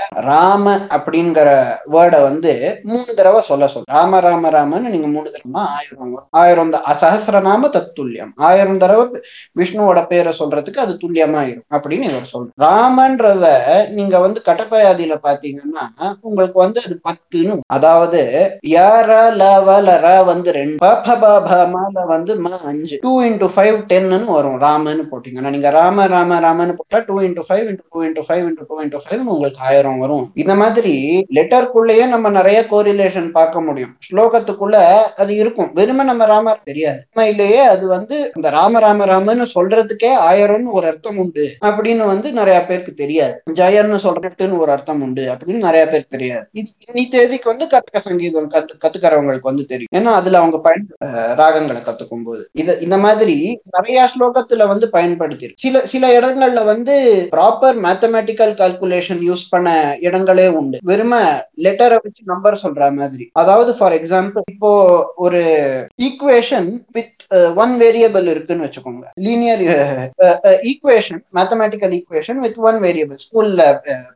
ராம அப்படிங்கிற வேர்டை வந்து மூணு தடவை சொல்ல சொல்ல. ராம ராம ராமன்னு நீங்க மூணு தடவை ஆயிரம் ஆயிரம் த- சஹஸ்ரநாம தத்துல்யம் ஆயிரம் தடவை விஷ்ணுவோட பேரை சொல்றதுக்கு அது துல்லியமா அப்படின்னு இவர் சொல்றார். ராமன்றத நீங்க வந்து கட்டப்பயாதியில பாத்தீங்கன்னா உங்களுக்கு வந்து அது பத்துன்னு அதாவது யார லவல ர வந்து ரெண்டு ப, ப, ப, ல வந்து ம அஞ்சு டூ இன்டூ ஃபைவ் டென்னு வரும் ராமன்னு போட்டீங்கன்னா. நீங்க ராம ராம ராமன்னு போட்டா two into five into two into five into two into five உங்களுக்கு ஆயிரம் வரும். இந்த மாதிரி லெட்டருக்குள்ளேயே நம்ம நிறைய கோரிலேஷன் பார்க்க முடியும். ஸ்லோகத்துக்குள்ள அது இருக்கும். வெறுமை நம்ம ராமர் தெரியாது. உண்மையிலேயே அது வந்து இந்த ராம ராம ராமன்னு சொல்றதுக்கே ஆயிரம்னு ஒரு அர்த்தம் உண்டு அப்படின்னு வந்து நிறைய பேருக்கு தெரியாது. ஜெயர்னு சொல்றதுன்னு ஒரு அர்த்தம் உண்டு அப்படின்னு நிறைய பேருக்கு தெரியாது. இது இன்னி தேதிக்கு வந்து கர்நாடக சங்கீதம் கத்து கத்துக்கிறவங்களுக்கு வந்து தெரியும். ஏன்னா அதுல அவங்க பயன் ராகங்களை கத்துக்கும் போது இது இந்த மாதிரி நிறைய ஸ்லோகத்துல வந்து பயன்படுத்தி சில சில இடங்கள்ல வந்து ப்ராப்பர் மேத்தமேட்டிக்கல் கால்குலேஷன் யூஸ் பண்ண இடங்களே உண்டு. வெறும லெட்டரை வச்சு நம்பர் சொல்ற மாதிரி. அதாவது ஃபார் எக்ஸாம்பிள் இப்போ ஒரு ஈக்குவேஷன் வித் ஒன் வேரியபிள் இருக்குன்னு வச்சுக்கோங்க. Linear equation mathematical equation with one variable ஸ்கூல்ல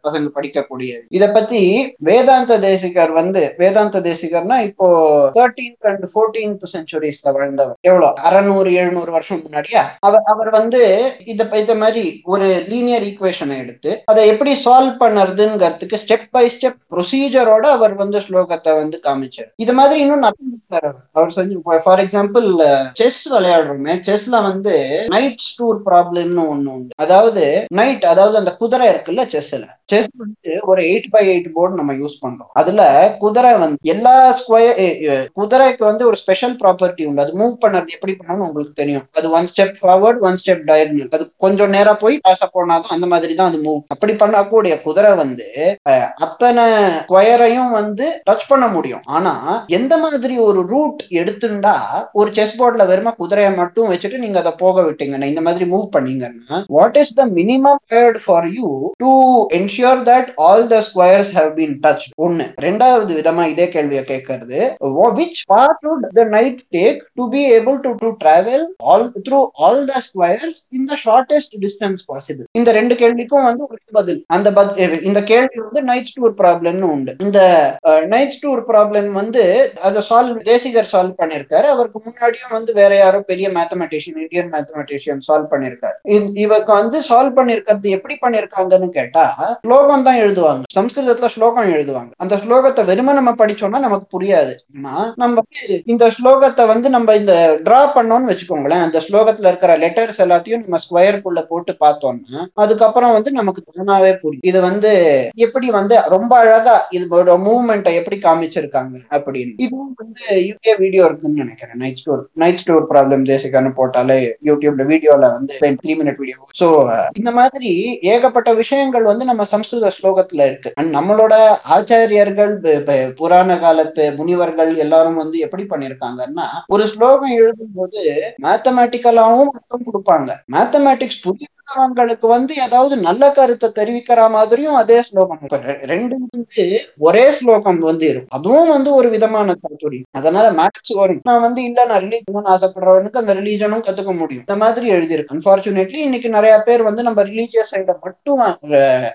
பசங்க படிக்கக்கூடியது இத பத்தி வேதாந்த தேசிகர் வந்து வேதாந்த தேசிகர்னா இப்போ தேர்டீன்த் அண்ட் ஃபோர்டீன்த் செஞ்சுரிஸ்ல வாழ்ந்தவர். எவ்வளவு அறநூறு எழுநூறு வருஷம் முன்னாடியா? அவர் அவர் வந்து இத இந்த மாதிரி ஒரு லீனியர் ஈக்குவேஷனை எடுத்து அதை எப்படி சால்வ் பண்ணுறதுங்கிறதுக்கு ஸ்டெப் பை ஸ்டெப் ப்ரொசீஜரோட அவர் வந்து ஸ்லோகத்தை வந்து காமிச்சார். இது மாதிரி இன்னும் நிறைய அவர். அவர் செஞ்சு ஃபார் எக்ஸாம்பிள் செஸ் விளையாடுறோமே செஸ்ல வந்து நைட் ஸ்டூர் ப்ராப்ளம்னு ஒண்ணு உண்டு. அதாவது நைட் அதாவது அந்த குதிரை இருக்குல்ல செஸ்ல? செஸ் வந்து ஒரு எயிட் பை எயிட் போர்டு நம்ம யூஸ் பண்றோம். அதுல குதிரை வந்து எல்லா ஸ்கொயர் குதிரைக்கு வந்து ஒரு ஸ்பெஷல் ப்ராப்பர்ட்டி உண்டு. அது மூவ் பண்ணுறது எப்படி பண்ணணும்னு உங்களுக்கு தெரியும். அது one step forward one step diagonal அது கொஞ்சம் நேரா போய் காசை போனாதான் அந்த மாதிரி தான் அது மூவ் அப்படி பண்ணக்கூடிய குதிரை வந்து அத்தனை ஸ்கொயரையும் வந்து டச் பண்ண முடியும். ஆனா எந்த மாதிரி ஒரு ரூட் எடுத்துண்டா ஒரு செஸ் போர்ட்ல வெறும் குதிரையை மட்டும் வச்சுட்டு நீங்க அதை போக விட்டீங்கன்னா இந்த மாதிரி மூவ் பண்ணீங்கன்னா what is the minimum word for you to ensure that all the squares have been touch ஒன்னு ரெண்டாவது விதமா இதே கேள்வியை கேட்கறது which part would the knight take to be able to to travel all through all the squares in the shortest distance possible இந்த ரெண்டு கேள்விக்கும் வந்து ஒரு பதில். அந்த eh, இந்த கேள்வி வந்து நைட்ஸ் டூர் ப்ராப்ளம்னு உண்டு. இந்த நைட்ஸ் டூர் ப்ராப்ளம் வந்து அதை சால்வ் தேசிகர் சால்வ் பண்ணிருக்காரு அவருக்கு முன்னாடியும் வந்து வேற யாரோ பெரிய மேத்தமெட்டிஷியன் இந்தியன் மேத்தமெட்டிஷியன் சால்வ் பண்ணிருக்காரு. இவக்கு வந்து சால்வ் பண்ணிருக்கிறது எப்படி பண்ணிருக்காங்கன்னு கேட்டா ஸ்லோகம் தான் எழுதுவாங்க. சம்ஸ்கிருதத்துல ஸ்லோகம் எழுதுவாங்க. அந்த ஸ்லோகத்தை வெறுமை நம்ம படிச்சோம்னா நமக்கு புரியாது. நம்ம இந்த ஸ்லோகத்தை வந்து நம்ம இந்த டிரா பண்ணோம்னு வச்சுக்கோங்களேன். அந்த ஸ்லோகத்துல இருக்கிற லெட்டர்ஸ் எல்லாத்தையும் நம்ம ஸ்கொயருக்குள்ள போட்டு பார்த்தோம்னா அதுக்கப்புறம் வந்து நமக்கு தானாவே புரியும். இது வந்து எப்படி வந்து ரொம்ப அழகா இதோட மூவ்மெண்ட்டை எப்படி காமிச்சிருக்காங்க அப்படின்னு. இதுவும் வந்து யூகே வீடியோ இருக்குன்னு நினைக்கிறேன். நைட் ஸ்டோர் நைட் ஸ்டோர் ஒரு ப்ராப்ளம் தேசிகான்னு போட்டாலே யூடியூப்ல வீடியோல வந்து த்ரீ மினிட் வீடியோ சோ இந்த மாதிரி ஏகப்பட்ட விஷயங்கள் வந்து நம்ம சம்ஸ்கிருத ஸ்லோகத்துல இருக்கு. அண்ட் நம்மளோட ஆச்சாரியர்கள் புராண காலத்து முனிவர்கள் எல்லாரும் வந்து எப்படி பண்ணிருக்காங்கன்னா ஒரு ஸ்லோகம் எழுதும் போது மேத்தமேட்டிக்கலாவும் அர்த்தம் கொடுப்பாங்க. மேத்தமேட்டிக்ஸ் புரியாதவங்களுக்கு வந்து ஏதாவது நல்ல கருத்தை தெரிவிக்கிற மாதிரியும் அதே ஸ்லோகம். இப்ப ரெண்டு வந்து ஒரே ஸ்லோகம் வந்து இருக்கும். அதுவும் வந்து ஒரு விதமான தாத்துரி அதனால மேத்ஸ் வரும் நான் வந்து இல்ல நான் ரிலீஜன் ஆசைப்படுறவனுக்கு அந்த ரிலீஜனும் கத்துக்க முடியும். இந்த மாதிரி எழுதியிருக்கு. அன்பார்ச்சுனேட்லி இன்னைக்கு நிறைய பேர் வந்து நம்ம ரிலீஜியஸ் சைட மட்டும்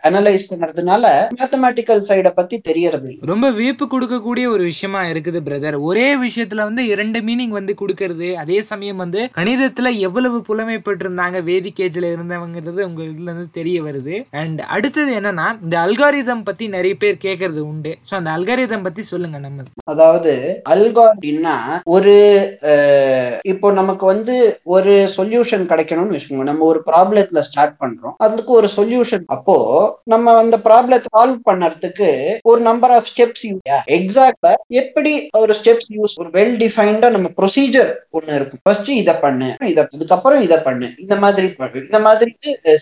அனலைஸ் பண்றதுனால மேத்தமேட்டிக்கல் சைட பத்தி தெரியறது. ரொம்ப வியப்பு கொடுக்கக்கூடிய ஒரு விஷயமா இருக்குது பிரதர் ஒரே விஷயத்துல வந்து இரண்டு மீனிங் வந்து கொடுக்கறது அதே சமயம் வந்து கணிதத்துல எவ்வளவு புலமை பெற்றிருந்தாங்க வேதிக்கேஜ்ல இருந்தவங்கிறது உங்க இதுல இருந்து தெரிய வருது. அண்ட் அடுத்தது என்னன்னா இந்த அல்காரிதம் பத்தி நிறைய பேர் கேட்கறது உண்டு. ஸோ அந்த அல்காரிதம் பத்தி சொல்லுங்க நம்ம. அதாவது அல்காரினா ஒரு இப்போ நமக்கு வந்து ஒரு சொல்யூஷன் கிடைக்கணும்னு வச்சுக்கோங்க. நம்ம ஒரு ப்ராப்ளத்துல ஸ்டார்ட் பண்றோம். அதுக்கு ஒரு சொல்யூஷன் அப்போ நம்ம அந்த ப்ராப்ளத்தை சால்வ் பண்ணறதுக்கு ஒரு நம்பர் ஆஃப் ஸ்டெப்ஸ் எக்ஸாக்டா எப்படி ஒரு ஸ்டெப்ஸ் யூஸ் ஒரு வெல் டிஃபைன்டா நம்ம ப்ரொசீஜர் ஒண்ணு இருக்கும். ஃபர்ஸ்ட் இதை பண்ணு இதை அதுக்கப்புறம் இதை பண்ணு. இந்த மாதிரி பண்ணு. இந்த மாதிரி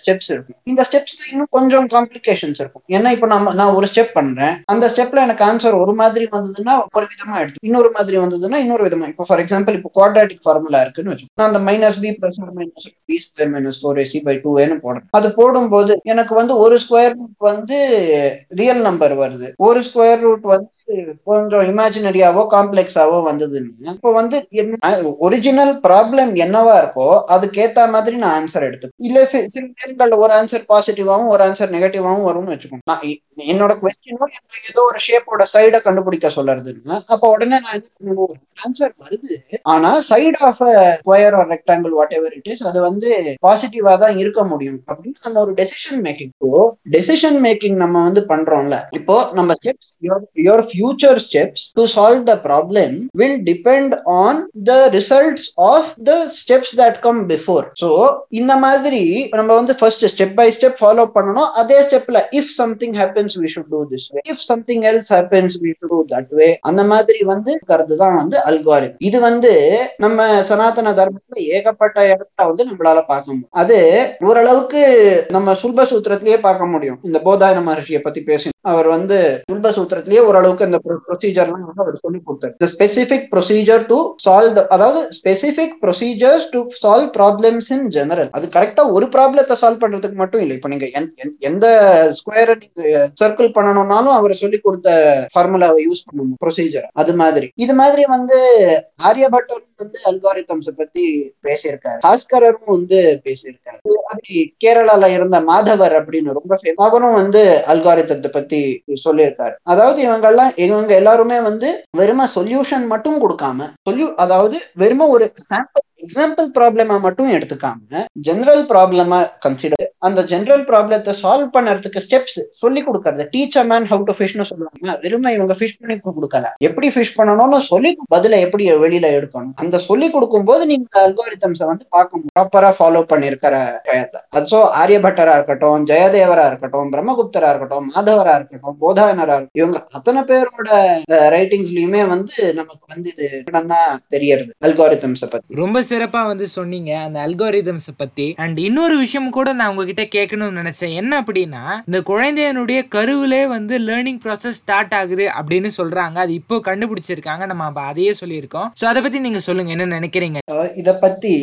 ஸ்டெப்ஸ் இருக்கும். இந்த ஸ்டெப்ஸ்ல இன்னும் கொஞ்சம் காம்ப்ளிகேஷன்ஸ் இருக்கும். ஏன்னா இப்போ நம்ம நான் ஒரு ஸ்டெப் பண்றேன். அந்த ஸ்டெப்ல எனக்கு ஆன்சர் ஒரு மாதிரி வந்ததுன்னா ஒரு விதமா எடுத்து இன்னொரு மாதிரி வந்ததுன்னா இன்னொரு விதமா. இப்போ ஃபார் எக்ஸாம்பிள் இப்போ குவாட்ராட்டிக் ஃபார்முலா இருக்குன்னு நான் அந்த minus B plus minus B square minus four AC by two ஏன்னு போடுறேன் அது போடும்போது எனக்கு வந்து ஒரு ஸ்கொயர் ரூட் வந்து ரியல் நம்பர் வருது. ஒரு ஸ்கொயர் ரூட் வந்து கொஞ்சம் இமேஜினரியாவோ காம்ப்ளெக்ஸாவோ வந்ததுன்னு இப்போ வந்து ஒரிஜினல் ப்ராப்ளம் என்னவா இருக்கோ அதுக்கேத்த மாதிரி நான் ஆன்சர் எடுத்து இல்ல சில நேரங்கள்ல ஒரு ஆன்சர் பாசிட்டிவாவும் ஒரு ஆன்சர் நெகட்டிவாவும் வரும்னு வச்சுக்கோங்க. நான் என்னோட கொஸ்டினோ ஏதோ ஒரு ஷேப்போட சைட கண்டுபிடிக்க சொல்றதுன்னா அப்ப உடனே நான் என்ன பண்ணணும் ஆன்சர் வருது. ஆனா சைடா of square or rectangle whatever it is அது வந்து பாசிட்டிவா தான் இருக்க முடியும். அப்படின்னு அந்த ஒரு டெசிஷன் மேக்கிங் டெசிஷன் மேக்கிங் நம்ம வந்து பண்றோம்ல. இப்போ நம்ம steps your future steps to solve the problem will depend on the results of the steps that come before so இந்த மாதிரி நம்ம வந்து first step by step follow பண்ணணும். அதே ஸ்டெப்ல if something happens we should do this way if something else happens we should do that way அந்த மாதிரி வந்து கருது தான் வந்து அல்காரிதம் இது வந்து நம்ம சனாதன தர்மத்துல ஏகப்பட்ட இடத்துல வந்து நம்மளால பார்க்க முடியும். அது ஓரளவுக்கு நம்ம சுல்ப சூத்திரத்திலேயே பார்க்க முடியும். இந்த போதாயன மகர்ஷியை பத்தி பேசி அவர் வந்து துன்ப சூத்திரத்திலேயே ஓரளவுக்கு இந்த ப்ரொசீஜர்லாம் வந்து அவர் சொல்லி கொடுத்தாரு. ஸ்பெசிபிக் ப்ரொசீஜர் டு சால்வ் அதாவது specific procedures to solve problems in general அது கரெக்டா ஒரு ப்ராப்ளத்தை சால்வ் பண்றதுக்கு மட்டும் இல்லை. இப்ப நீங்க எந்த- எந்த- எந்த ஸ்கொயரை நீங்க சர்க்கிள் பண்ணணும்னாலும் அவர் சொல்லி கொடுத்த ஃபார்முலாவை யூஸ் பண்ணணும். ப்ரொசீஜர் அது மாதிரி. இது மாதிரி வந்து ஆரியபட்டர் வந்து அல்காரிதம்ஸ் பத்தி பேசியிருக்காரு. பாஸ்கரரும் வந்து பேசியிருக்காரு. கேரளால இருந்த மாதவர் அப்படின்னு ரொம்ப அவரும் வந்து அல்காரிதத்தை பத்தி சொல்லியிருக்காரு. அதாவது இவங்க எல்லாம் இவங்க எல்லாருமே வந்து வெறும சொல்யூஷன் மட்டும் கொடுக்காம சொல்யூ அதாவது வெறும ஒரு சாம்பிள் எக்ஸாம்பிள் ப்ராப்ளமா மட்டும் எடுத்துக்காம ஜெனரல் ப்ராப்ளமா கன்சிடர் அந்த ஜென்ரல் ப்ராப்ளத்தை சால்வ் பண்ணறதுக்கு ஸ்டெப்ஸ் சொல்லி கொடுக்கறது. Teach a man how to ஃபிஷ்னு சொல்லுவாங்க. வெறுமை இவங்க ஃபிஷ் பண்ணி கொடுக்கல. எப்படி ஃபிஷ் பண்ணணும்னு சொல்லி பதில எப்படி வெளியில எடுக்கணும்? அந்த சொல்லி கொடுக்கும்போது நீங்க அல்காரிதம்ஸை வந்து பார்க்க ப்ராப்பரா ஃபாலோ பண்ணிருக்கிற அது ஸோ ஆரியபட்டரா இருக்கட்டும் ஜெயதேவரா இருக்கட்டும் பிரம்மகுப்தரா இருக்கட்டும் மாதவரா இருக்கட்டும் போதாயனரா இருக்கட்டும் இவங்க அத்தனை பேரோட ரைட்டிங்ஸ்லயுமே வந்து நமக்கு வந்து இது என்னன்னா தெரியறது. அல்காரிதம்ஸை பத்தி. ரொம்ப சிறப்பா வந்து சொன்னீங்க. அந்த அல்காரிதம்ஸ் பத்தி. அண்ட் இன்னொரு விஷயம் கூட நான் உங்ககிட்ட கேட்கணும்னு நினைச்சேன். என்ன அப்படின்னா இந்த குழந்தையனுடைய கருவிலே வந்து லேர்னிங் ப்ராசஸ் ஸ்டார்ட் ஆகுது அப்படின்னு சொல்றாங்க. அது இப்போ கண்டுபிடிச்சிருக்காங்க. நம்ம அதையே சொல்லியிருக்கோம். சோ அதை பத்தி நீங்க சொல்லுங்க. என்ன நினைக்கிறீங்க? இத பத்தி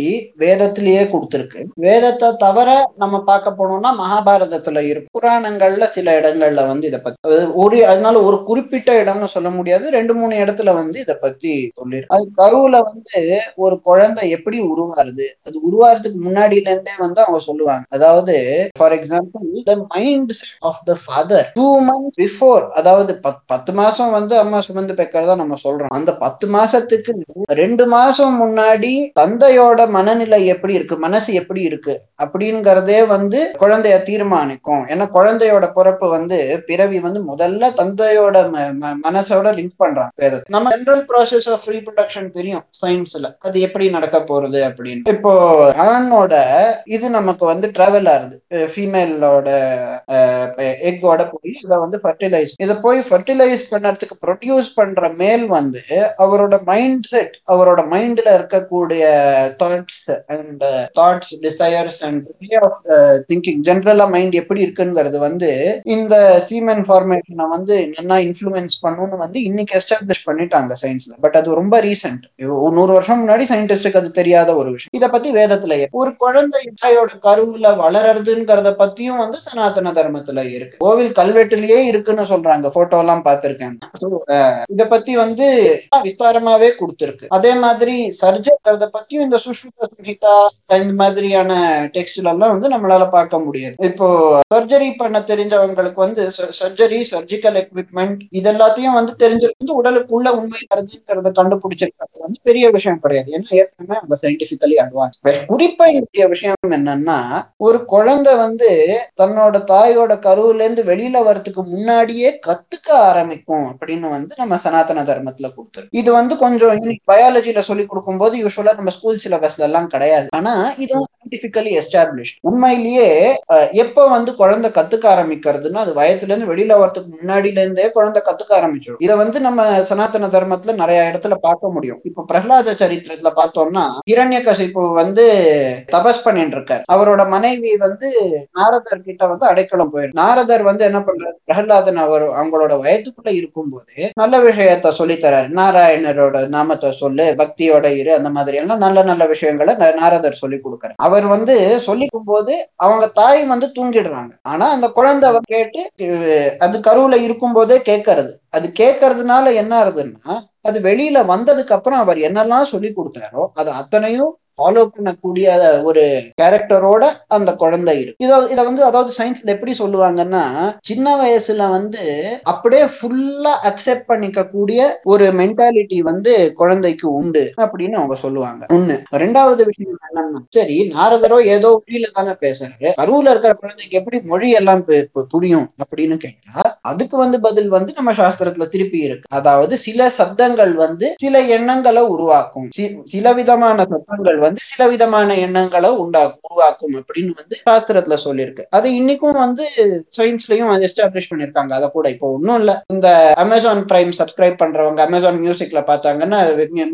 வேதத்திலேயே கொடுத்துருக்கு. வேதத்தை தவிர நம்ம பார்க்க போனோம்னா மகாபாரதத்துல இருக்கு. புராணங்கள்ல சில இடங்கள்ல வந்து இத பத்தி ஒரு அதனால ஒரு குறிப்பிட்ட இடம்னு சொல்ல முடியாது. ரெண்டு மூணு இடத்துல வந்து இத பத்தி சொல்லிருக்கு அது கருவுல வந்து ஒரு குழந்தை எப்படி உருவாருது அது உருவாறதுக்கு முன்னாடில இருந்தே வந்து அவங்க சொல்லுவாங்க. அதாவது for example the mind of the father two months before அதாவது பத்- பத்து மாசம் வந்து அம்மா சுமந்து பெக்கறதா நம்ம சொல்றோம். அந்த பத்து மாசத்துக்கு ரெண்டு மாசம் முன்னாடி தந்தையோட மனநிலை எப்படி இருக்கு மனசு எப்படி இருக்கு அப்படிங்கறதே வந்து குழந்தைய தீர்மானிக்கும். ஏன்னா குழந்தையோட பிறப்பு வந்து பிறவி வந்து முதல்ல தந்தையோட ம- ம- மனசோட லிங்க் பண்றாங்க நம்ம ஜென்ரல் ப்ராசஸ் ஆஃப் ரீப்ரொடக்ஷன் தெரியும் சயின்ஸ்ல அது எப்படி நடக்க போறது அப்படின்னு. இப்போ ஆணோட இது நமக்கு வந்து டிராவல் ஆகுது ஃபீமேலோட எக்கோட போய் இதை வந்து ஃபர்டிலைஸ் இதை போய் ஃபர்டிலைஸ் பண்ணறதுக்கு ப்ரொடியூஸ் பண்ற மேல் வந்து அவரோட மைண்ட் செட் அவரோட மைண்ட்ல இருக்கக்கூடிய thoughts and thoughts desires and of thinking ஜென்ரலா மைண்ட் எப்படி இருக்குங்கிறது வந்து இந்த சீமன் ஃபார்மேஷனை வந்து என்ன இன்ஃப்ளூயன்ஸ் பண்ணுன்னு வந்து இன்னைக்கு எஸ்டாப்ளிஷ் பண்ணிட்டாங்க சயின்ஸ்ல பட் அது ரொம்ப ரீசெண்ட் நூறு வருஷம் முன்னாடி சயின்டிஸ்டுக்கு அது தெரியாத ஒரு விஷயம். இதை பத்தி வேதத்துல ஒரு குழந்தை தாயோட கருவுல வளருதுங்கிறத பத்தியும் வந்து சனாதன தர்மத்துல இருக்கு. கோவில் கல்வெட்டுலயே இருக்குன்னு சொல்றாங்க. போட்டோ எல்லாம் பார்த்திருக்கேன். இத பத்தி வந்து விஸ்தாரமாவே கொடுத்துருக்கு. அதே மாதிரி சர்ஜர்கிறத பத்தியும் இந்த சுஷ்ருத சம்ஹிதா இந்த மாதிரியான டெக்ஸ்ட்ல எல்லாம் வந்து நம்மளால பார்க்க முடியாது இப்போ சர்ஜரி பண்ண தெரிஞ்சவங்களுக்கு வந்து சர்ஜரி சர்ஜிக்கல் எக்யூப்மெண்ட் இது எல்லாத்தையும் வந்து தெரிஞ்சிருக்கு. உடலுக்குள்ள உண்மை கருதுங்கிறத கண்டுபிடிச்சிருக்கிறது வந்து பெரிய விஷயம் கிடையாது. ஏன்னா ஏற்கனவே நம்ம சயின்டிபிக்கலி அட்வான்ஸ் குறிப்பா இந்திய விஷயம் என்னன்னா ஒரு குழந்தை குழந்தை வந்து தன்னோட தாயோட கருவுல இருந்து வெளியில வர்றதுக்கு முன்னாடியே கத்துக்க ஆரம்பிக்கும் அப்படின்னு வந்து நம்ம சனாதன தர்மத்துல கொடுத்துருக்கு. இது வந்து கொஞ்சம் யூனிக் பயாலஜில சொல்லி கொடுக்கும் போது யூஸ்வலா நம்ம ஸ்கூல் சிலபஸ்ல எல்லாம் கிடையாது. ஆனா இதுவும் சயின்டிபிக்கலி எஸ்டாப்ளிஷ் உண்மையிலேயே எப்ப வந்து குழந்தை கத்துக்க ஆரம்பிக்கிறதுன்னா அது வயத்துல இருந்து வெளியில வரதுக்கு முன்னாடில இருந்தே குழந்தை கத்துக்க ஆரம்பிச்சிடும். இதை வந்து நம்ம சனாதன தர்மத்துல நிறைய இடத்துல பார்க்க முடியும். இப்ப பிரகலாத சரித்திரத்துல பார்த்தோம்னா இரண்யகசிப்பு வந்து தபஸ் பண்ணிட்டு இருக்காரு. அவரோட மனைவி வந்து நாரதர் கிட்ட வந்து அடைக்கலம் போயிரு. நாரதர் வந்து என்ன பண்றாரு? பிரகலாதன் அவர் அவங்களோட வயதுக்குள்ள இருக்கும்போது நல்ல விஷயத்த சொல்லி தராரு. நாராயணரோட நாமத்தை சொல்லு பக்தியோட இரு அந்த மாதிரி எல்லாம் நல்ல நல்ல விஷயங்களை நாரதர் சொல்லி கொடுக்கறாரு. அவர் வந்து சொல்லிக்கும் போது அவங்க தாய் வந்து தூங்கிடுறாங்க. ஆனா அந்த குழந்தை அவ கேட்டு அது கருவுல இருக்கும் போதே கேட்கறது அது கேட்கறதுனால என்ன ஆகுதுன்னா அது வெளியில வந்ததுக்கு அப்புறம் அவர் என்னெல்லாம் சொல்லி கொடுத்தாரோ அது அத்தனையும் ஃபாலோ பண்ணக்கூடிய ஒரு கேரக்டரோட அந்த குழந்தை இருக்கு. இத வந்து அதாவது சயின்ஸ்ல எப்படி சொல்லுவாங்கன்னா சின்ன வயசுல வந்து அப்படியே ஃபுல்லா அக்செப்ட் பண்ணிக்க கூடிய ஒரு மென்டாலிட்டி வந்து குழந்தைக்கு உண்டு அப்படின்னு அவங்க சொல்லுவாங்க. ஒண்ணு. ரெண்டாவது விஷயம் என்னன்னா சரி நாரதரோ ஏதோ மொழியில தானே பேசுறாரு. கருவுல இருக்கிற குழந்தைக்கு எப்படி மொழி எல்லாம் பு- புரியும் அப்படின்னு கேட்டா அதுக்கு வந்து பதில் வந்து நம்ம சாஸ்திரத்துல திருப்பி இருக்கு. அதாவது சில சப்தங்கள் வந்து சில எண்ணங்களை உருவாக்கும். சில விதமான சப்தங்கள் வந்து சில விதமான எண்ணங்களை உண்டாக்கும் உருவாக்கும் அப்படின்னு வந்து சாஸ்திரத்துல சொல்லியிருக்கு. அது இன்னைக்கும் வந்து சயின்ஸ்லயும் அது எஸ்டாப்ளிஷ் பண்ணிருக்காங்க அதை கூட இப்போ ஒன்றும் இல்ல. இந்த அமேசான் பிரைம் சப்ஸ்கிரைப் பண்றவங்க அமேசான் மியூசிக்ல பார்த்தாங்கன்னா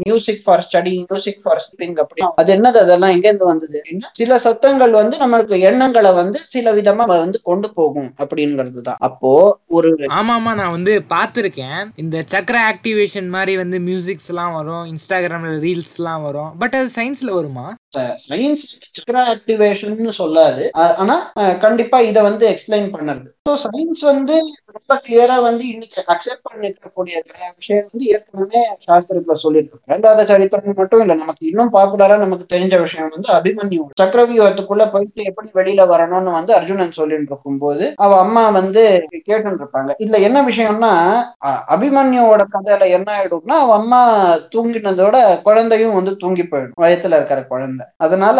music for study music for sleeping அப்படி அது என்னது? அதெல்லாம் எங்க இருந்து வந்தது அப்படின்னா சில சத்தங்கள் வந்து நம்மளுக்கு எண்ணங்களை வந்து சில விதமா வந்து கொண்டு போகும் அப்படிங்கிறது தான் அப்போ ஒரு ஆமா ஆமா நான் வந்து பார்த்துருக்கேன். இந்த சக்கர ஆக்டிவேஷன் மாதிரி வந்து மியூசிக்ஸ் எல்லாம் வரும் இன்ஸ்டாகிராம்ல ரீல்ஸ் எல்லாம் வரும். பட் அது சயின்ஸ்ல வருமா? சயின்ஸ் சக்கர ஆக்டிவேஷன் சொல்லாது. ஆனா கண்டிப்பா இத வந்து எக்ஸ்பிளைன் பண்ணுறது. ஸோ சயின்ஸ் வந்து ரொம்ப கிளியரா வந்து இன்னைக்கு அக்செப்ட் பண்ணிருக்கக்கூடிய நிறைய விஷயம் வந்து ஏற்கனவே சாஸ்திரத்துல சொல்லியிருக்கு ரெண்டாவது சரித்திரம் மட்டும் இல்ல நமக்கு இன்னும் பாப்புலரா நமக்கு தெரிஞ்ச விஷயம் வந்து அபிமன்யு. சக்கரவியூகத்துக்குள்ள போயிட்டு எப்படி வெளியில வரணும்னு வந்து அர்ஜுனன் சொல்லிட்டு இருக்கும் போது அவ அம்மா வந்து கேட்டு இருப்பாங்க இதுல என்ன விஷயம்னா அபிமன்யுவோட கதையில என்ன ஆயிடும்னா அவ அம்மா தூங்கினதோட குழந்தையும் வந்து தூங்கி போயிடும் வயத்துல இருக்கிற குழந்தை. அதனால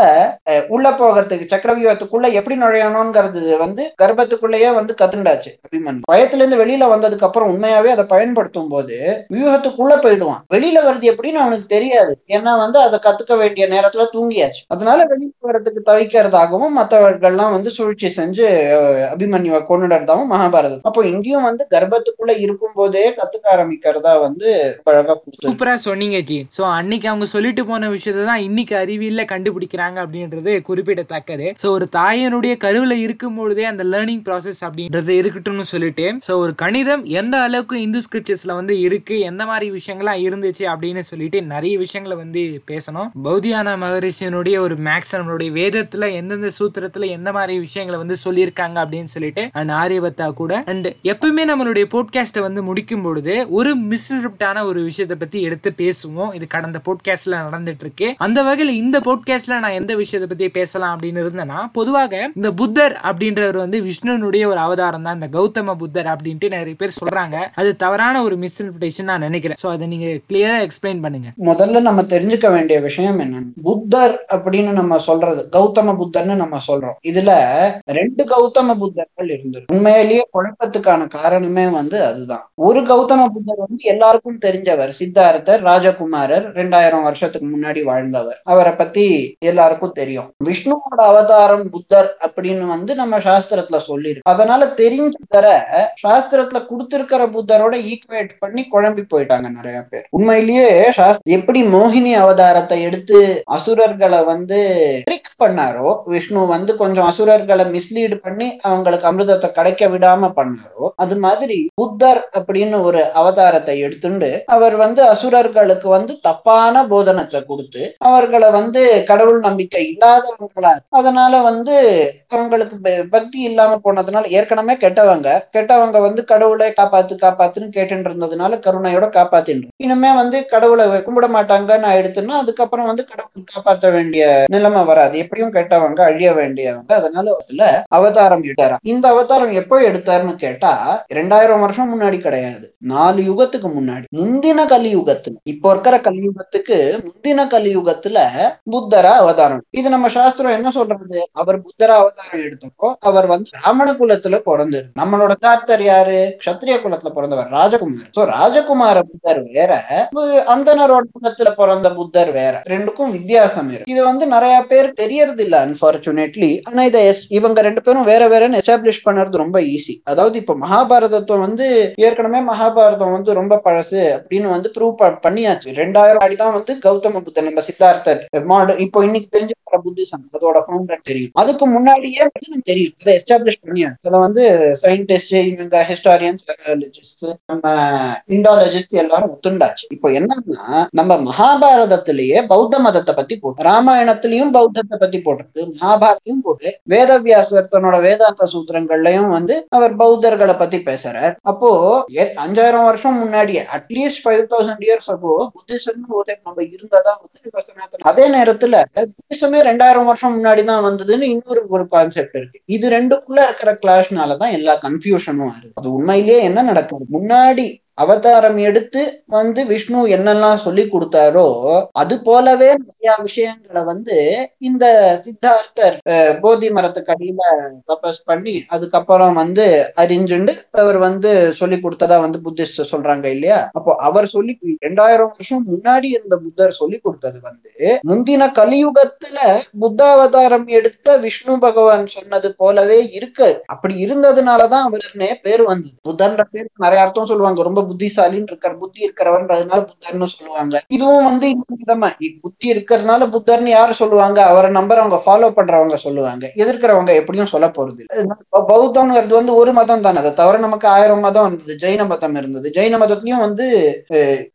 உள்ள போகிறதுக்கு சக்கரவியூகத்துக்குள்ள எப்படி நுழையணும்ங்கிறது வந்து கர்ப்பத்துக்குள்ளேயே வந்து கத்துண்டாச்சு அபிமன்யு. பயத்திலேருந்து இருந்து வெளியில வந்ததுக்கு அப்புறம் உண்மையாவே அதை பயன்படுத்தும் போது வியூகத்துக்குள்ள போயிடுவான். வெளியில வருது எப்படின்னு அவனுக்கு தெரியாது. ஏன்னா வந்து அதை கத்துக்க வேண்டிய நேரத்துல தூங்கியாச்சு. அதனால வெளியில வர்றதுக்கு தவிக்கிறதாகவும் மற்றவர்கள்லாம் வந்து சூழ்ச்சி செஞ்சு அஹ், அபிமன்யுவை கொண்டுடுறதாகவும் மகாபாரதம். அப்போ இங்கேயும் வந்து கர்ப்பத்துக்குள்ள இருக்கும் போதே கத்துக்க ஆரம்பிக்கிறதா வந்து அழகா கொடுத்து சூப்பரா சொன்னீங்க ஜி. சோ அன்னைக்கு அவங்க சொல்லிட்டு போன விஷயத்தை தான் இன்னைக்கு அறிவியல்ல கண்டுபிடிக்கிறாங்க அப்படின்றது குறிப்பிடத்தக்கது. சோ ஒரு தாயினுடைய கருவுல இருக்கும் பொழுதே அந்த லேர்னிங் ப்ராசஸ் அப்படின்றது இருக்கட்டும்னு சொல்லிட்டு ஸோ ஒரு கணிதம் எந்த அளவுக்கு இந்து ஸ்கிரிப்சர்ஸ்ல வந்து இருக்கு எந்த மாதிரி விஷயங்கள்லாம் இருந்துச்சு அப்படின்னு சொல்லிட்டு நிறைய விஷயங்களை வந்து பேசணும். பௌதியான மகரிஷியனுடைய ஒரு மேக்ஸ் நம்மளுடைய வேதத்துல எந்தெந்த சூத்திரத்துல எந்த மாதிரி விஷயங்களை வந்து சொல்லியிருக்காங்க அப்படின்னு சொல்லிட்டு அண்ட் ஆரியபத்தா கூட. அண்ட் எப்பவுமே நம்மளுடைய போட்காஸ்ட்டை வந்து முடிக்கும் பொழுது ஒரு மிஸ்ரிப்டான ஒரு விஷயத்தை பத்தி எடுத்து பேசுவோம். இது கடந்த போட்காஸ்ட்ல நடந்துட்டு இருக்கு அந்த வகையில் இந்த போட்காஸ்ட்ல நான் எந்த விஷயத்தை பத்தி பேசலாம் அப்படின்னு இருந்தேன்னா பொதுவாக இந்த புத்தர் அப்படின்றவர் வந்து விஷ்ணுனுடைய ஒரு அவதாரம் தான். இந்த கௌதம புத்தர் அப்படின்ட்டு நிறைய பேர் சொல்றாங்க. அது தவறான ஒரு மிஸ்இன்டர்பிரேஷன் நான் நினைக்கிறேன். ஸோ அதை நீங்க கிளியரா எக்ஸ்பிளைன் பண்ணுங்க. முதல்ல நம்ம தெரிஞ்சுக்க வேண்டிய விஷயம் என்னன்னு புத்தர் அப்படின்னு நம்ம சொல்றது கௌதம புத்தர்னு நம்ம சொல்றோம். இதுல ரெண்டு கௌதம புத்தர்கள் இருந்தது. உண்மையிலேயே குழப்பத்துக்கான காரணமே வந்து அதுதான். ஒரு கௌதம புத்தர் வந்து எல்லாருக்கும் தெரிஞ்சவர் சித்தார்த்தர் ராஜகுமாரர் ரெண்டாயிரம் வருஷத்துக்கு முன்னாடி வாழ்ந்தவர். அவரை பத்தி எல்லாருக்கும் தெரியும். விஷ்ணுவோட அவதாரம் புத்தர் அப்படின்னு வந்து நம்ம சாஸ்திரத்துல சொல்லியிருக்கு அதனால தெரிஞ்ச தர சாஸ்திரத்துல கொடுத்திருக்கிற புத்தரோட ஈக்குவேட் பண்ணி குழம்பி போயிட்டாங்க நிறைய பேர். உண்மையிலேயே எப்படி மோகினி அவதாரத்தை எடுத்து அசுரர்களை வந்து ட்ரிக் பண்ணாரோ விஷ்ணு வந்து கொஞ்சம் அசுரர்களை மிஸ்லீடு பண்ணி அவங்களுக்கு அமிர்தத்தை கிடைக்க விடாம பண்ணாரோ அது மாதிரி புத்தர் அப்படின்னு ஒரு அவதாரத்தை எடுத்துண்டு அவர் வந்து அசுரர்களுக்கு வந்து தப்பான போதனத்தை கொடுத்து அவர்களை வந்து கடவுள் நம்பிக்கை இல்லாதவங்களா அதனால வந்து அவங்களுக்கு பக்தி இல்லாம போனதுனால ஏற்கனவே கெட்டவங்க அவங்க வந்து கடவுளை காப்பாத்து காப்பாத்துன்னு கேட்டுட்டு இருந்ததுனால கருணையோட காப்பாத்தின்றோம். இனிமே வந்து கடவுளை கும்பிட மாட்டாங்கன்னு ஆயிடுத்துன்னா அதுக்கப்புறம் வந்து கடவுள் காப்பாற்ற வேண்டிய நிலைமை வராது. எப்படியும் கெட்டவங்க அழிய வேண்டியவங்க. அதனால அதுல அவதாரம் எடுத்தாரா? இந்த அவதாரம் எப்போ எடுத்தாருன்னு கேட்டா ரெண்டாயிரம் வருஷம் முன்னாடி கிடையாது. நாலு யுகத்துக்கு முன்னாடி. முந்தின கலியுகத்துல இப்போ இருக்கிற கலியுகத்துக்கு முந்தின கலியுகத்துல புத்தரா அவதாரம். இது நம்ம சாஸ்திரம் என்ன சொல்றது? அவர் புத்தரா அவதாரம் எடுத்தப்போ அவர் வந்து ராமண குலத்துல பிறந்தாரு நம்மளோட தாத்தர் யாரு? கத்திரிய குலத்துல பிறந்தவர் ராஜகுமார். சோ ராஜகுமார புத்தர் வேற அந்தனரோட குலத்துல பிறந்த புத்தர் வேற. ரெண்டுக்கும் வித்தியாசம் இருக்கு. இது வந்து நிறைய பேர் தெரியறது இல்ல அன்பார்ச்சுனேட்லி ஆனா இதை இவங்க ரெண்டு பேரும் வேற வேறன்னு எஸ்டாப்ளிஷ் பண்றது ரொம்ப ஈஸி அதாவது இப்ப மகாபாரதத்தை வந்து ஏற்கனவே மகாபாரதம் வந்து ரொம்ப பழசு அப்படின்னு வந்து ப்ரூவ் பண்ணியாச்சு. ரெண்டாயிரம் அடிதான் வந்து கௌதம புத்தர் நம்ம சித்தார்த்தர் இப்போ இன்னைக்கு தெரிஞ்ச புத்திசம் அதோட ஃபவுண்டர் தெரியும். அதுக்கு முன்னாடியே வந்து தெரியும். அதை எஸ்டாப்ளிஷ் பண்ணியாச்சு. அதை வந்து சயின்டிஸ்ட் இவங்க ஹிஸ்டாரியன்ஸ் சைக்காலஜிஸ்ட் நம்ம இண்டாலஜிஸ்ட் எல்லாரும் ஒத்துண்டாச்சு. இப்போ என்னன்னா நம்ம மகாபாரதத்திலேயே பௌத்த மதத்தை பத்தி போட்டு ராமாயணத்திலயும் பௌத்தத்தை பத்தி போட்டிருக்கு. மகாபாரதையும் போட்டு வேதவியாசர் தன்னோட வேதாந்த சூத்திரங்கள்லயும் வந்து அவர் பௌத்தர்களை பத்தி பேசுறார். அப்போ அஞ்சாயிரம் வருஷம் முன்னாடியே at least five thousand years அப்போ புத்திசம் நம்ம இருந்ததா வந்து அதே நேரத்துல புத்திசமே ரெண்டாயிரம் வருஷம் முன்னாடி தான் வந்ததுன்னு இன்னொரு ஒரு கான்செப்ட் இருக்கு. இது ரெண்டுக்குள்ள இருக்கிற கிளாஷ்னால தான் எல்லா கன்ஃபியூஷனும் மாறுது அது உண்மையிலேயே என்ன நடக்கும்? முன்னாடி அவதாரம் எடுத்து வந்து விஷ்ணு என்னெல்லாம் சொல்லி கொடுத்தாரோ அது போலவே நிறைய விஷயங்களை வந்து இந்த சித்தார்த்தர் போதி மரத்துக்கு அடியில தபஸ் பண்ணி அதுக்கப்புறம் வந்து அறிஞ்சுண்டு அவர் வந்து சொல்லி கொடுத்ததா வந்து புத்திஸ்ட் சொல்றாங்க இல்லையா? அப்போ அவர் சொல்லி ரெண்டாயிரம் வருஷம் முன்னாடி இருந்த புத்தர் சொல்லி கொடுத்தது வந்து முந்தின கலியுகத்துல புத்தாவதாரம் எடுத்த விஷ்ணு பகவான் சொன்னது போலவே இருக்கு. அப்படி இருந்ததுனாலதான் அவருனே பேர் வந்தது. புத்தர்ன்ற பேருக்கு நிறைய அர்த்தம் சொல்லுவாங்க. ரொம்ப புத்திசாலின்னு இருக்கார் புத்தி இருக்கிறவன்றதுனால புத்தர்னு சொல்லுவாங்க. இதுவும் வந்து விதமா. புத்தி இருக்கிறதுனால புத்தர்னு யாரு சொல்லுவாங்க? அவரை நம்பர் அவங்க ஃபாலோ பண்றவங்க சொல்லுவாங்க. எதிர்க்கிறவங்க எப்படியும் சொல்ல போறது பௌத்தம்ங்கிறது வந்து ஒரு மதம் தானே. அதை தவிர நமக்கு ஆயிரம் மதம் இருந்தது. ஜெயின மதம் இருந்தது. ஜெயின மதத்துலயும் வந்து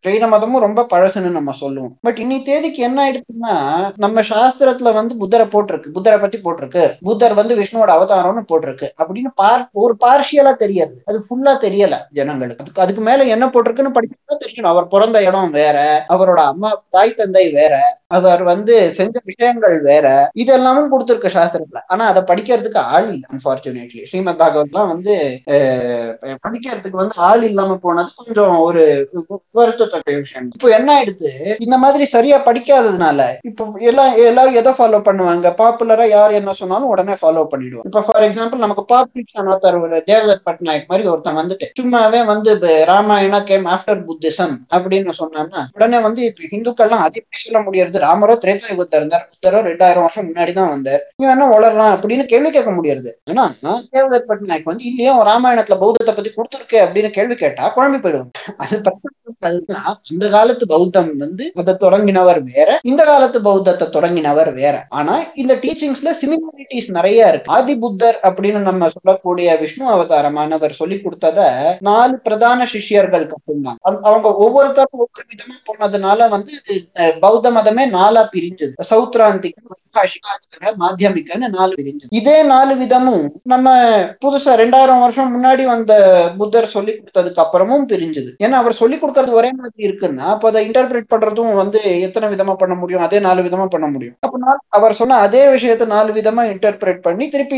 ஜெயின மதமும் ரொம்ப பழசுன்னு நம்ம சொல்லுவோம். பட் இன்னி தேதிக்கு என்ன ஆயிடுச்சுன்னா நம்ம சாஸ்திரத்துல வந்து புத்தரை போட்டிருக்கு. புத்தரை பத்தி போட்டிருக்கு. புத்தர் வந்து விஷ்ணுவோட அவதாரம்னு போட்டிருக்கு. அப்படின்னு பார் ஒரு பார்ஷியலா தெரியாது. அது ஃபுல்லா தெரியல ஜனங்களுக்கு. அதுக்கு அதுக்கு மேல என்ன போட்டிருக்குன்னு படிக்கணும் தெரியணும் அவர் பிறந்த இடம் வேற அவரோட அம்மா தாய் தந்தை வேற. அவர் வந்து செஞ்ச விஷயங்கள் வேற. இதெல்லாமும் கொடுத்துருக்க சாஸ்திரத்துல. ஆனா அதை படிக்கிறதுக்கு ஆள் இல்லை அன்பார்ச்சுனேட்லி ஸ்ரீமத் பாகவத்லாம் வந்து படிக்கிறதுக்கு வந்து ஆள் இல்லாம போனது கொஞ்சம் ஒரு வருத்தத்தக்க விஷயம். இப்போ என்ன ஆயிடுது? இந்த மாதிரி சரியா படிக்காததுனால இப்போ எல்லாம் எல்லாரும் எதை ஃபாலோ பண்ணுவாங்க? பாப்புலரா யார் என்ன சொன்னாலும் உடனே ஃபாலோ பண்ணிடுவோம் இப்போ ஃபார் எக்ஸாம்பிள் நமக்கு பாப் ஒருத்தர் ஒரு தேவதத் பட்நாயக் மாதிரி ஒருத்தன் வந்துட்டு சும்மாவே வந்து ராமாயணா கேம் ஆஃப்டர் புத்திசம் அப்படின்னு சொன்னான்னா உடனே வந்து இப்ப ஹிந்துக்கள்லாம் அது எப்படி சொல்ல முடியறது ராமரோ திரேதா யுகத்துல இருந்தார் புத்தரோ ரெண்டாயிரம் வருஷம் முன்னாடி தான் வந்தார். நீ வேணா வளரலாம் அப்படின்னு கேள்வி கேட்க முடியாது ஏன்னா தேவதத் பட்நாயக் வந்து இல்லையே ராமாயணத்துல பௌத்தத்தை பத்தி கொடுத்துருக்கே அப்படின்னு கேள்வி கேட்டா குழம்பி போயிடும் அது அதுதான் அந்த காலத்து பௌத்தம் வந்து அதை தொடங்கினவர் வேற இந்த காலத்து பௌத்தத்தை தொடங்கினவர் வேற. ஆனா இந்த டீச்சிங்ஸ்ல சிமிலாரிட்டிஸ் நிறைய இருக்கு. ஆதி புத்தர் அப்படின்னு நம்ம சொல்லக்கூடிய விஷ்ணு அவதாரமானவர் சொல்லி கொடுத்தத நாலு பிரதான சிஷ்யர்கள் கத்துனாங்க அவங்க ஒவ்வொருத்தரும் ஒவ்வொரு விதமா போனதுனால வந்து பௌத்த மதமே நாலா பிரிஞ்சது. சௌத்ராந்திக் வைகாஷிக, மாத்தியமிக்கன்னு நாலு விரிஞ்சது இதே நாலு விதமும் நம்ம புதுசா ரெண்டாயிரம் வருஷம் முன்னாடி வந்த புத்தர் சொல்லி கொடுத்ததுக்கு அப்புறமும் பிரிஞ்சது. ஏன்னா அவர் சொல்லி கொடுக்கறது ஒரே மாதிரி இருக்குன்னா அப்ப அதை இன்டர்பிரேட் பண்றதும் வந்து எத்தனை விதமா பண்ண முடியும்? அதே நாலு விதமா பண்ண முடியும். அப்ப அவர் சொன்ன அதே விஷயத்த நாலு விதமா இன்டர்பிரேட் பண்ணி திருப்பி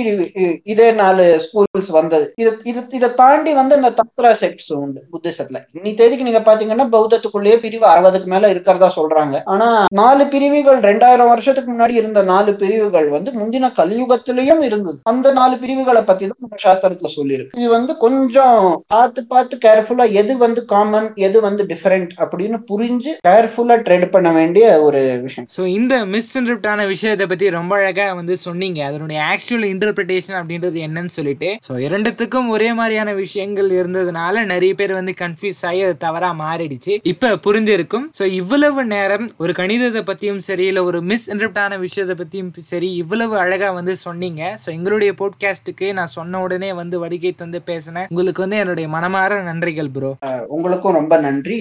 இதே நாலு ஸ்கூல்ஸ் வந்தது. இது இது இதை தாண்டி வந்து இந்த தந்திரா செக்ட்ஸ் உண்டு புத்திசத்துல. இன்னி தேதிக்கு நீங்க பாத்தீங்கன்னா பௌத்தத்துக்குள்ளேயே பிரிவு அறுபதுக்கு மேல இருக்கிறதா சொல்றாங்க. ஆனா நாலு பிரிவுகள் ரெண்டாயிரம் வருஷத்துக்கு முன்னாடி இருந்த நாலு பிரிவுகள் வந்து முந்தின கலியுகத்திலையும் இருந்தது. அந்த நாலு பிரிவுகளை பத்தி தான் நம்ம சாஸ்திரத்துல சொல்லியிருக்கு. இது வந்து கொஞ்சம் பார்த்து பார்த்து கேர்ஃபுல்லா எது வந்து காமன் எது வந்து டிஃபரெண்ட் அப்படின்னு புரிஞ்சு கேர்ஃபுல்லா ட்ரேட் பண்ண வேண்டிய ஒரு விஷயம். ஸோ இந்த மிஸ்இன்டர்ப்டான விஷயத்தை பத்தி ரொம்ப அழகா வந்து சொன்னீங்க. அதனுடைய ஆக்சுவல் இன்டர்பிரிட்டேஷன் அப்படின்றது என்னன்னு சொல்லிட்டு. ஸோ இரண்டுத்துக்கும் ஒரே மாதிரியான விஷயங்கள் இருந்ததுனால நிறைய பேர் வந்து கன்ஃபியூஸ் ஆகி அது தவறா மாறிடுச்சு. இப்ப புரிஞ்சிருக்கும். ஸோ இவ்வளவு நேரம் ஒரு கணிதத்தை பத்தியும் சரி இல்ல ஒரு மிஸ் மிஸ்இன்டர்ப்டான விஷயத்தை பத்தியும் சரி இவ்வளவு அழகா வந்து சொன்னீங்க. ஸோ எங்களுடைய போட்காஸ்ட்டுக்கு நான் சொன்ன உடனே வந்து வடிகை தந்து பேசினேன். உங்களுக்கு வந்து என்னுடைய மனமார நன்றிகள் ப்ரோ உங்களுக்கும் ரொம்ப நன்றி.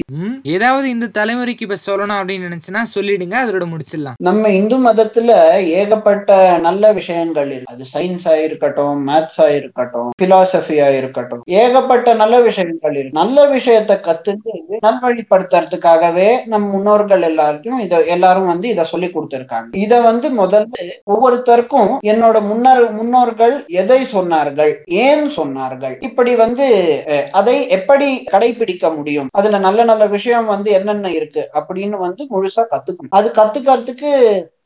ஏதாவது இந்த தலைமுறைக்கு இப்ப சொல்லணும் அப்படின்னு நினைச்சுன்னா சொல்லிடுங்க அதோட முடிச்சிடலாம். நம்ம இந்து மதத்துல ஏகப்பட்ட நல்ல விஷயங்கள் இருக்கு. அது சயின்ஸா இருக்கட்டும் மேத்ஸா இருக்கட்டும் பிலாசபியா இருக்கட்டும். ஏகப்பட்ட நல்ல விஷயங்கள் இருக்கு. நல்ல விஷயத்தை கத்துட்டு நல்வழிப்படுத்துறதுக்காகவே நம் முன்னோர்கள் எல்லாருக்கும் இத எல்லாரும் வந்து இத சொல்லி கொடுத்திருக்காங்க. இத வந்து முதல்ல ஒவ்வொருத்தருக்கும் என்னோட முன்னர் முன்னோர்கள் எதை சொன்னார்கள் ஏன் சொன்னார்கள் இப்படி வந்து அஹ், அதை எப்படி கடைபிடிக்க முடியும் அதுல நல்ல நல்ல விஷயம் வந்து என்னென்ன இருக்கு அப்படின்னு வந்து முழுசா கத்துக்கணும். அது கத்துக்கிறதுக்கு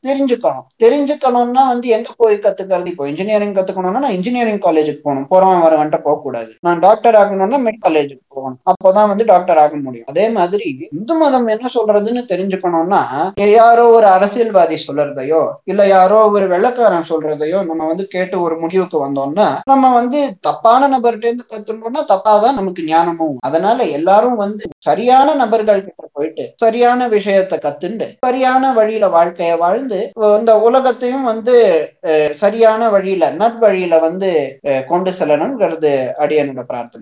தெரிஞ்சுக்கணும். தெரிஞ்சுக்கணும்னா வந்து எங்க போய் கத்துக்கிறது? இப்போ இன்ஜினியரிங் கத்துக்கணும்னா நான் இன்ஜினியரிங் காலேஜுக்கு போகணும். போறவன் வரவன்ட்ட போக கூடாது நான் டாக்டர் ஆகணும்னா மெட் காலேஜுக்கு போகணும். அப்போதான் வந்து டாக்டர் ஆக முடியும். அதே மாதிரி இந்து மதம் என்ன சொல்றதுன்னு தெரிஞ்சுக்கணும்னா யாரோ ஒரு அரசியல்வாதி சொல்றதையோ இல்ல யாரோ ஒரு வெள்ளக்காரன் சொல்றதையோ நம்ம வந்து கேட்டு ஒரு முடிவுக்கு வந்தோம்னா நம்ம வந்து தப்பான நபர்கிட்ட இருந்து கத்துக்கணும்னா தப்பாதான் நமக்கு ஞானமும். அதனால எல்லாரும் வந்து சரியான நபர்கள் கிட்ட போயிட்டு சரியான விஷயத்த கத்துண்டு சரியான வழியில வாழ்க்கைய வாழ்ந்து இந்த உலகத்தையும் வந்து சரியான வழியில நற்வழியில வந்து கொண்டு செல்லணுங்கிறது அடியனோட பிரார்த்தனை.